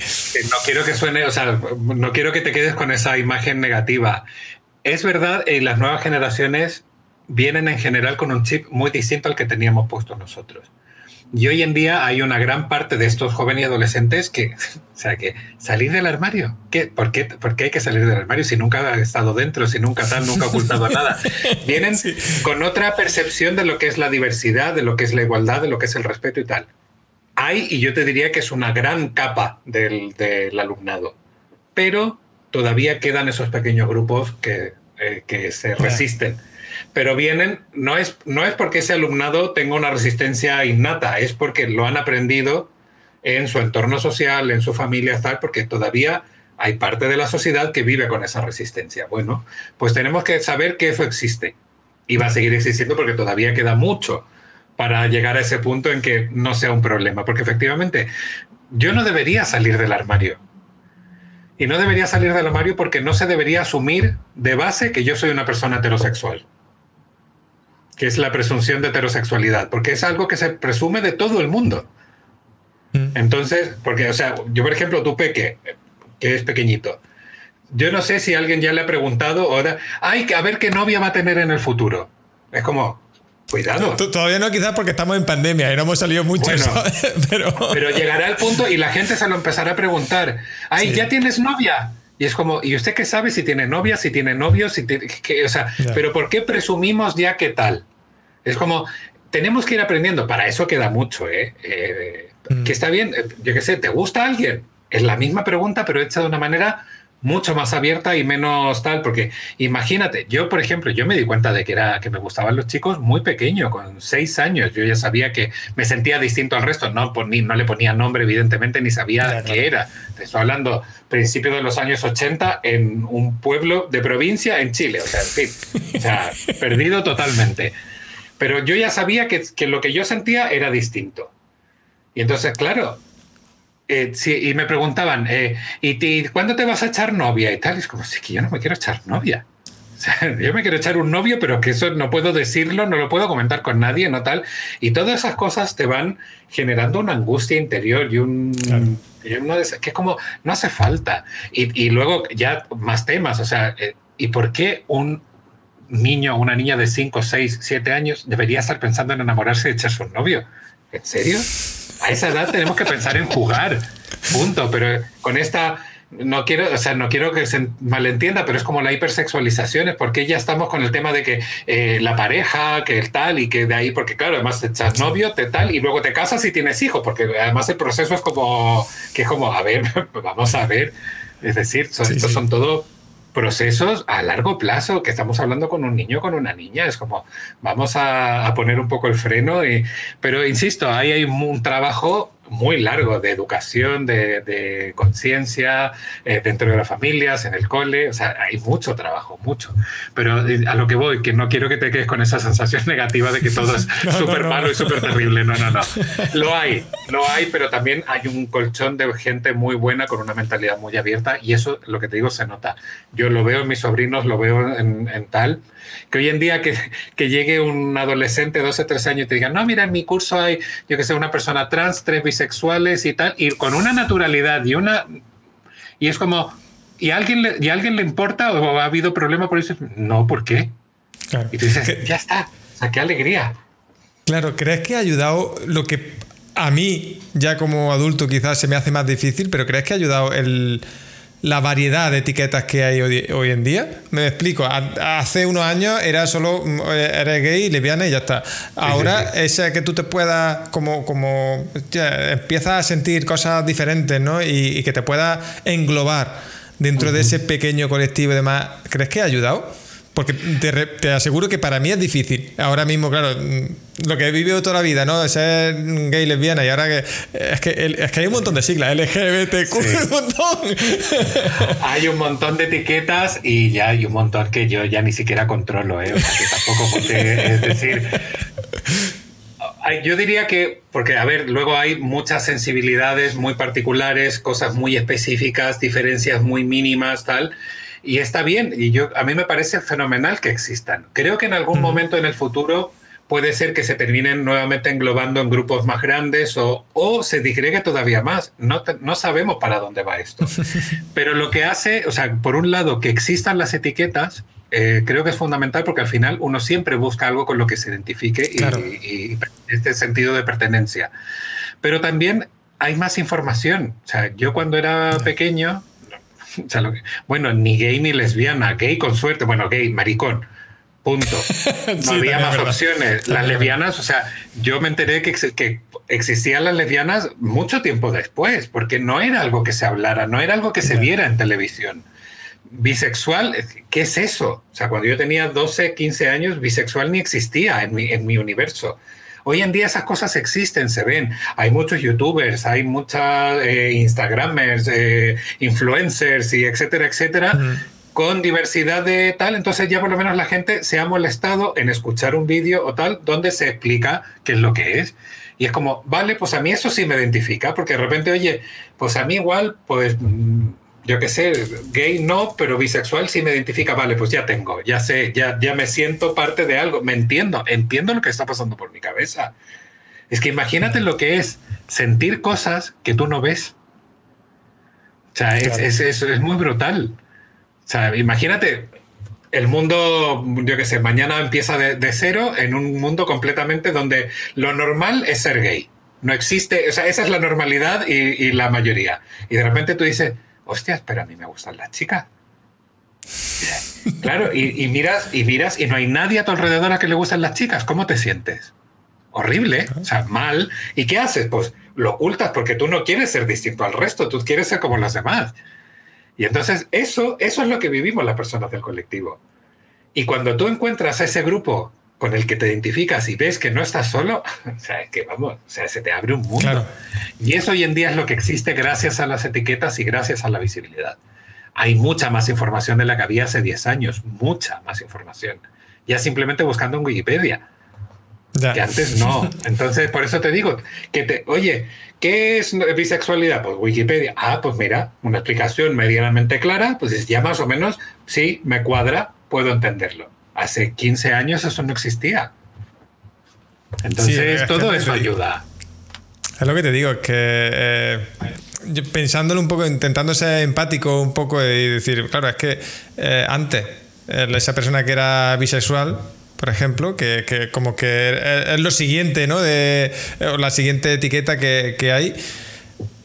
no quiero que suene, o sea, no quiero que te quedes con esa imagen negativa. Es verdad, en las nuevas generaciones vienen en general con un chip muy distinto al que teníamos puesto nosotros. Y hoy en día hay una gran parte de estos jóvenes y adolescentes que, o sea, que salir del armario. ¿Qué? ¿Por, qué, ¿Por qué hay que salir del armario si nunca ha estado dentro, si nunca tal, nunca ha ocultado nada? Vienen con otra percepción de lo que es la diversidad, de lo que es la igualdad, de lo que es el respeto y tal. Hay, y yo te diría que es una gran capa del, del alumnado, pero todavía quedan esos pequeños grupos que, eh, que se resisten pero vienen, no es, no es porque ese alumnado tenga una resistencia innata, es porque lo han aprendido en su entorno social, en su familia, tal, porque todavía hay parte de la sociedad que vive con esa resistencia. Bueno, pues tenemos que saber que eso existe y va a seguir existiendo porque todavía queda mucho para llegar a ese punto en que no sea un problema, porque efectivamente yo no debería salir del armario. Y no debería salir del armario porque no se debería asumir de base que yo soy una persona heterosexual que es la presunción de heterosexualidad, porque es algo que se presume de todo el mundo. Mm. Entonces, porque, o sea, yo por ejemplo, tú Peque, que es pequeñito, yo no sé si alguien ya le ha preguntado ahora, ay, a ver qué novia va a tener en el futuro. Es como, cuidado. Todavía no, quizás porque estamos en pandemia y no hemos salido mucho. pero... pero llegará el punto y la gente se lo empezará a preguntar, ay, ¿ya tienes novia? Y es como, ¿y usted qué sabe si tiene novia, si tiene novios? Si o sea, pero ¿por qué presumimos ya qué tal? Es como, tenemos que ir aprendiendo, para eso queda mucho, ¿eh? eh mm. Que está bien, eh, yo qué sé, ¿te gusta alguien? Es la misma pregunta, pero hecha de una manera mucho más abierta y menos tal, porque imagínate, yo por ejemplo, yo me di cuenta de que era que me gustaban los chicos muy pequeño, con seis años, yo ya sabía que me sentía distinto al resto, no, no le ponía nombre evidentemente, ni sabía qué era. Te estoy hablando principios de los años 80 en un pueblo de provincia en Chile, o sea, en fin, o sea, perdido totalmente. Pero yo ya sabía que, que lo que yo sentía era distinto. Y entonces, claro, eh, sí, y me preguntaban, eh, ¿y, cuándo te vas a echar novia? Y tal, y es como, sí, que yo no me quiero echar novia. O sea, yo me quiero echar un novio, pero que eso no puedo decirlo, no lo puedo comentar con nadie, no tal. Y todas esas cosas te van generando una angustia interior y un... que es como, no hace falta. Y, y, luego ya más temas, o sea, eh, ¿y por qué un niño o una niña de 5, 6, 7 años debería estar pensando en enamorarse y echarse un novio? ¿En serio? a esa edad tenemos que pensar en jugar, punto. Pero con esta, no quiero, o sea, no quiero que se malentienda, pero es como la hipersexualización, es porque ya estamos con el tema de que eh, la pareja, que el tal y que de ahí, porque claro, además te echas novio, te tal, y luego te casas y tienes hijos, porque además el proceso es como, que es como, a ver, vamos a ver, es decir, son, estos son todo procesos a largo plazo, que estamos hablando con un niño, con una niña, es como vamos a, poner un poco el freno, pero insisto, ahí hay un trabajo muy largo de educación, de, conciencia, eh, dentro de las familias, en el cole, o sea, hay mucho trabajo, mucho. Pero eh, a lo que voy, que no quiero que te quedes con esa sensación negativa de que todo es súper malo y súper terrible, no, no, no. Lo hay, lo hay, pero también hay un colchón de gente muy buena con una mentalidad muy abierta y eso, lo que te digo, se nota. Yo lo veo en mis sobrinos, lo veo en, en tal que hoy en día que, que, llegue un adolescente de 12, 13 años y te diga, no, mira, en mi curso hay, yo que sé, una persona trans, tres bisexuales y tal, y con una naturalidad y una... Y es como, ¿y a alguien le, y alguien le importa o ha habido problema por eso? No, ¿por qué? Y tú dices, ya está, o sea, qué alegría. Claro, ¿crees que ha ayudado lo que a mí, ya como adulto, quizás se me hace más difícil, pero crees que ha ayudado el la variedad de etiquetas que hay hoy, en día. Me explico, hace unos años era solo mm, eres gay, lesbiana y ya está. Ahora esa que tú te puedas como, como empiezas a sentir cosas diferentes, ¿no? Y, que te puedas englobar dentro de ese pequeño colectivo y demás. ¿Crees que ha ayudado? Porque te, aseguro que para mí es difícil. Ahora mismo, claro, lo que he vivido toda la vida, ¿no? Ser gay, lesbiana, y ahora que es que, es que hay un montón de siglas, LGBTQ, un montón. Hay un montón de etiquetas y ya hay un montón que yo ya ni siquiera controlo, ¿eh? O sea, que tampoco, porque, es decir. Yo diría que, porque, a ver, luego hay muchas sensibilidades muy particulares, cosas muy específicas, diferencias muy mínimas, tal. Y está bien, y yo, a mí me parece fenomenal que existan. Creo que en algún momento en el futuro puede ser que se terminen nuevamente englobando en grupos más grandes o, o se digregue todavía más. No, no sabemos para dónde va esto. Pero lo que hace, o sea, por un lado, que existan las etiquetas, eh, creo que es fundamental porque al final uno siempre busca algo con lo que se identifique y, este sentido de pertenencia. Pero también hay más información. O sea, yo cuando era pequeño bueno, ni gay ni lesbiana, gay con suerte, bueno, gay, maricón. Punto. No había más opciones. Las lesbianas, o sea, yo me enteré que, que existían las lesbianas mucho tiempo después, porque no era algo que se hablara, no era algo que se viera en televisión. Bisexual, ¿qué es eso? O sea, cuando yo tenía 12, 15 años, bisexual ni existía en mi, en mi universo. Hoy en día esas cosas existen, se ven. Hay muchos youtubers, hay muchas eh, instagramers, eh, influencers y etcétera, etcétera. con diversidad de tal, entonces ya por lo menos la gente se ha molestado en escuchar un vídeo o tal donde se explica qué es lo que es. Y es como, vale, pues a mí eso sí me identifica, porque de repente, oye, pues a mí igual, pues mm, yo qué sé, gay no, pero bisexual sí me identifica, vale, pues ya tengo, ya sé, ya, ya me siento parte de algo, me entiendo, entiendo lo que está pasando por mi cabeza. Es que imagínate lo que es sentir cosas que tú no ves. O sea, es, es, es, muy brutal. O sea, imagínate el mundo, yo qué sé, mañana empieza de, cero en un mundo completamente donde lo normal es ser gay. No existe, o sea, esa es la normalidad y, y la mayoría. Y de repente tú dices, hostias, pero a mí me gustan las chicas. Claro, y, miras, y miras, y no hay nadie a tu alrededor a que le gustan las chicas. ¿Cómo te sientes? Horrible, o sea, mal. ¿Y qué haces? Pues lo ocultas porque tú no quieres ser distinto al resto, tú quieres ser como los demás. Y entonces eso, eso es lo que vivimos las personas del colectivo. Y cuando tú encuentras a ese grupo con el que te identificas y ves que no estás solo, o sea, es que vamos, o sea, se te abre un mundo. Y eso hoy en día es lo que existe gracias a las etiquetas y gracias a la visibilidad. Hay mucha más información de la que había hace 10 años, mucha más información. Ya simplemente buscando en Wikipedia. Que antes no. Entonces, por eso te digo, que te, oye, ¿qué es bisexualidad? Pues Wikipedia. Ah, pues mira, una explicación medianamente clara, pues ya más o menos, sí, me cuadra, puedo entenderlo. Hace 15 años eso no existía. Entonces, todo eso ayuda. Es lo que te digo, es que eh, pensándolo un poco, intentando ser empático un poco y decir, claro, es que eh, antes, eh, esa persona que era bisexual, por ejemplo, que, como que es lo siguiente, ¿no? De, la siguiente etiqueta que, hay.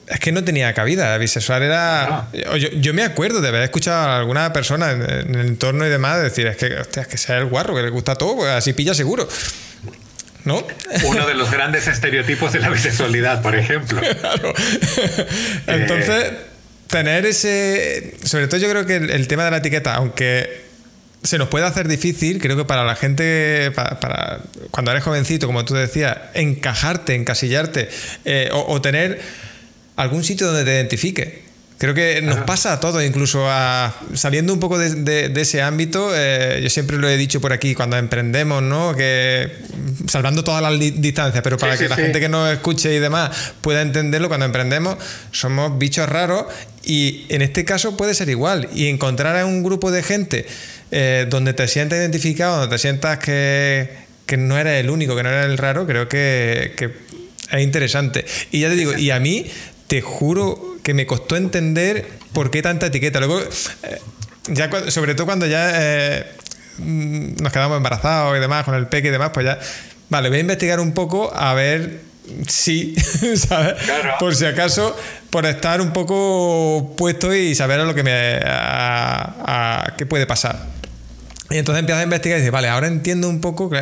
Es que no tenía cabida. Bisexual era. Yo, me acuerdo de haber escuchado a alguna persona en, el entorno y demás decir: es que, hostia, es que sea el guarro, que le gusta todo, pues así pilla seguro. ¿No? Uno de los grandes estereotipos de la bisexualidad, por ejemplo. Claro. Entonces, tener ese. Sobre todo, yo creo que el tema de la etiqueta, aunque se nos puede hacer difícil, creo que para la gente, para, cuando eres jovencito, como tú decías, encajarte, encasillarte eh, o, tener algún sitio donde te identifique. Creo que nos pasa a todos, incluso a, saliendo un poco de, ese ámbito, eh, yo siempre lo he dicho por aquí, cuando emprendemos, ¿no? Que salvando todas las distancias, pero para que la gente que nos escuche y demás pueda entenderlo, cuando emprendemos somos bichos raros y en este caso puede ser igual. Y encontrar a un grupo de gente eh, donde te sientas identificado, donde te sientas que, no eres el único, que no eres el raro, creo que, es interesante. Y ya te digo, y a mí te juro que me costó entender por qué tanta etiqueta. Luego, eh, ya sobre todo cuando ya eh, nos quedamos embarazados y demás, con el peque y demás, pues ya, vale, voy a investigar un poco a ver si, ¿sabes? Por si acaso, por estar un poco puesto y saber a lo que me a, qué puede pasar. Y entonces empiezas a investigar y dices, vale, ahora entiendo un poco que,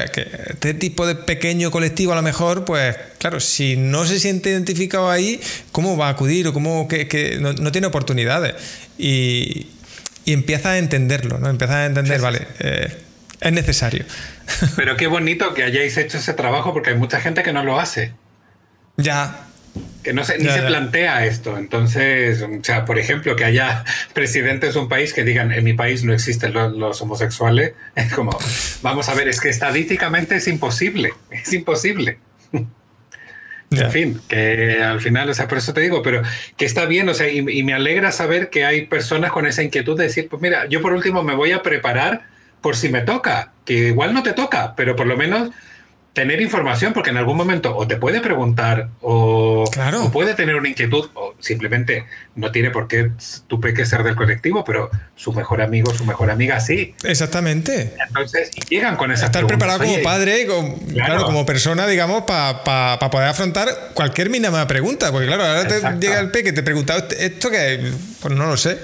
este tipo de pequeño colectivo a lo mejor, pues claro, si no se siente identificado ahí, ¿cómo va a acudir o cómo que, no, tiene oportunidades? Y, y empiezas a entenderlo, ¿no? Empiezas a entender, vale, eh, es necesario. Pero qué bonito que hayáis hecho ese trabajo porque hay mucha gente que no lo hace. Ya, que no se, ni se plantea esto. Entonces, o sea, por ejemplo, que haya presidentes de un país que digan, en mi país no existen los, homosexuales, es como, vamos a ver, es que estadísticamente es imposible, es imposible. En fin, que al final, o sea, por eso te digo, pero que está bien, o sea, y, y, me alegra saber que hay personas con esa inquietud de decir, pues mira, yo por último me voy a preparar por si me toca, que igual no te toca, pero por lo menos tener información, porque en algún momento o te puede preguntar o, puede tener una inquietud o simplemente no tiene por qué tu peque ser del colectivo, pero su mejor amigo, su mejor amiga sí. Exactamente. Entonces llegan con esa Estar preparado como padre, como, claro. como persona, digamos, para poder afrontar cualquier mínima pregunta, porque claro, ahora te llega el peque, te pregunta esto que, pues no lo sé.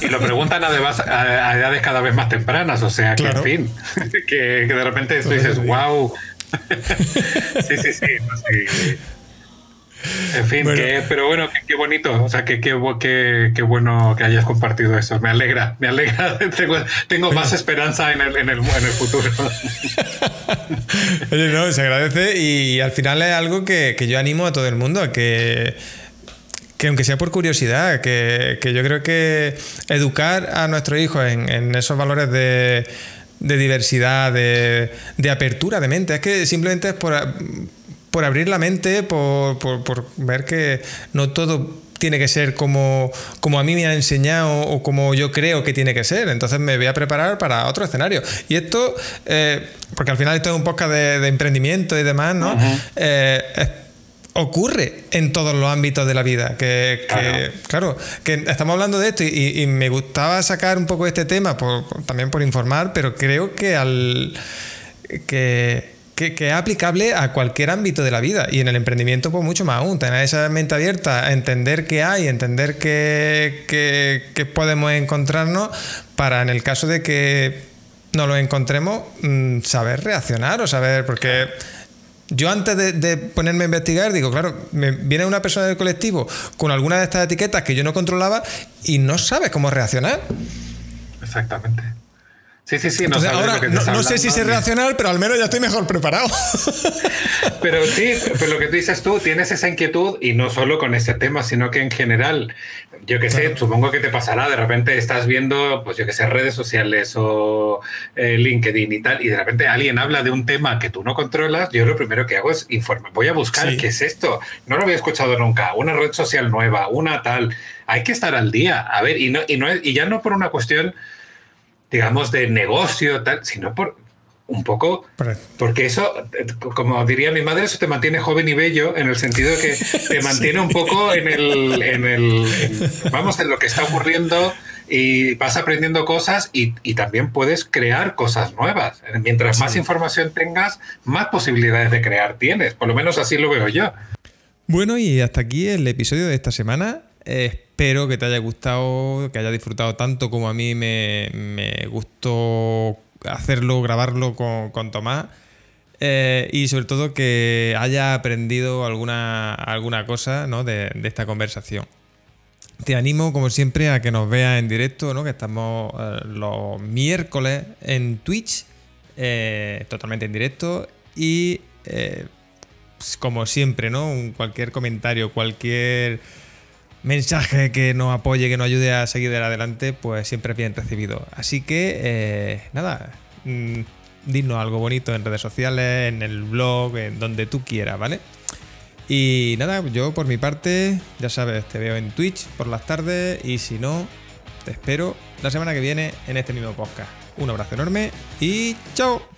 Y lo preguntan además a, edades cada vez más tempranas, o sea, que en fin, que, de repente tú dices, wow sí, sí, sí, En fin, pero bueno, qué, bonito, o sea, qué, qué, bueno que hayas compartido eso. Me alegra, me alegra. tengo, más esperanza en el, en el, futuro. Oye, no, se agradece y al final es algo que, yo animo a todo el mundo a que que aunque sea por curiosidad, que, yo creo que educar a nuestros hijos en esos valores de, de diversidad, de, de, apertura de mente. Es que simplemente es por, por abrir la mente, por, por, ver que no todo tiene que ser como, como a mí me ha enseñado o como yo creo que tiene que ser. Entonces me voy a preparar para otro escenario. Y esto, eh, porque al final esto es un podcast de, emprendimiento y demás, ¿no? Ocurre en todos los ámbitos de la vida. Que, claro. que estamos hablando de esto y, me gustaba sacar un poco este tema también por informar, pero creo que al que, es aplicable a cualquier ámbito de la vida y en el emprendimiento pues mucho más aún, tener esa mente abierta, a entender qué hay, entender qué, qué, podemos encontrarnos para en el caso de que no lo encontremos, mm, saber reaccionar o saber, porque Yo antes de, ponerme a investigar, digo, claro, me viene una persona del colectivo con alguna de estas etiquetas que yo no controlaba y no sabes cómo reaccionar. Exactamente. Sí, sí, sí. no, ahora, no, sé si sé reaccionar, pero al menos ya estoy mejor preparado. Pero sí, pero lo que tú dices tú, tienes esa inquietud y no solo con ese tema, sino que en general, yo qué sé, supongo que te pasará, de repente estás viendo, pues yo qué sé, redes sociales o eh, LinkedIn y tal, y de repente alguien habla de un tema que tú no controlas, yo lo primero que hago es informar, voy a buscar qué es esto, no lo había escuchado nunca, una red social nueva, una tal, hay que estar al día, a ver, y, no, y, no, y ya no por una cuestión digamos, de negocio, tal, sino por un poco, porque eso, como diría mi madre, eso te mantiene joven y bello en el sentido de que te mantiene un poco en el, en el vamos, en lo que está ocurriendo y vas aprendiendo cosas y, y también puedes crear cosas nuevas. Mientras más información tengas, más posibilidades de crear tienes. Por lo menos así lo veo yo. Bueno, y hasta aquí el episodio de esta semana. Espero que te haya gustado, que haya disfrutado tanto como a mí me, gustó hacerlo, grabarlo con, Tomás. Eh, y sobre todo que haya aprendido alguna, alguna cosa de, esta conversación. Te animo, como siempre, a que nos veas en directo, ¿no? que estamos eh, los miércoles en Twitch, eh, totalmente en directo. Y pues, como siempre, ¿no? cualquier comentario, cualquier mensaje que nos apoye, que nos ayude a seguir adelante, pues siempre es bien recibido. Así que, eh, nada, mm, dinos algo bonito en redes sociales, en el blog, en donde tú quieras, ¿vale? Y nada, yo por mi parte, ya sabes, te veo en Twitch por las tardes y si no, te espero la semana que viene en este mismo podcast. Un abrazo enorme y chao.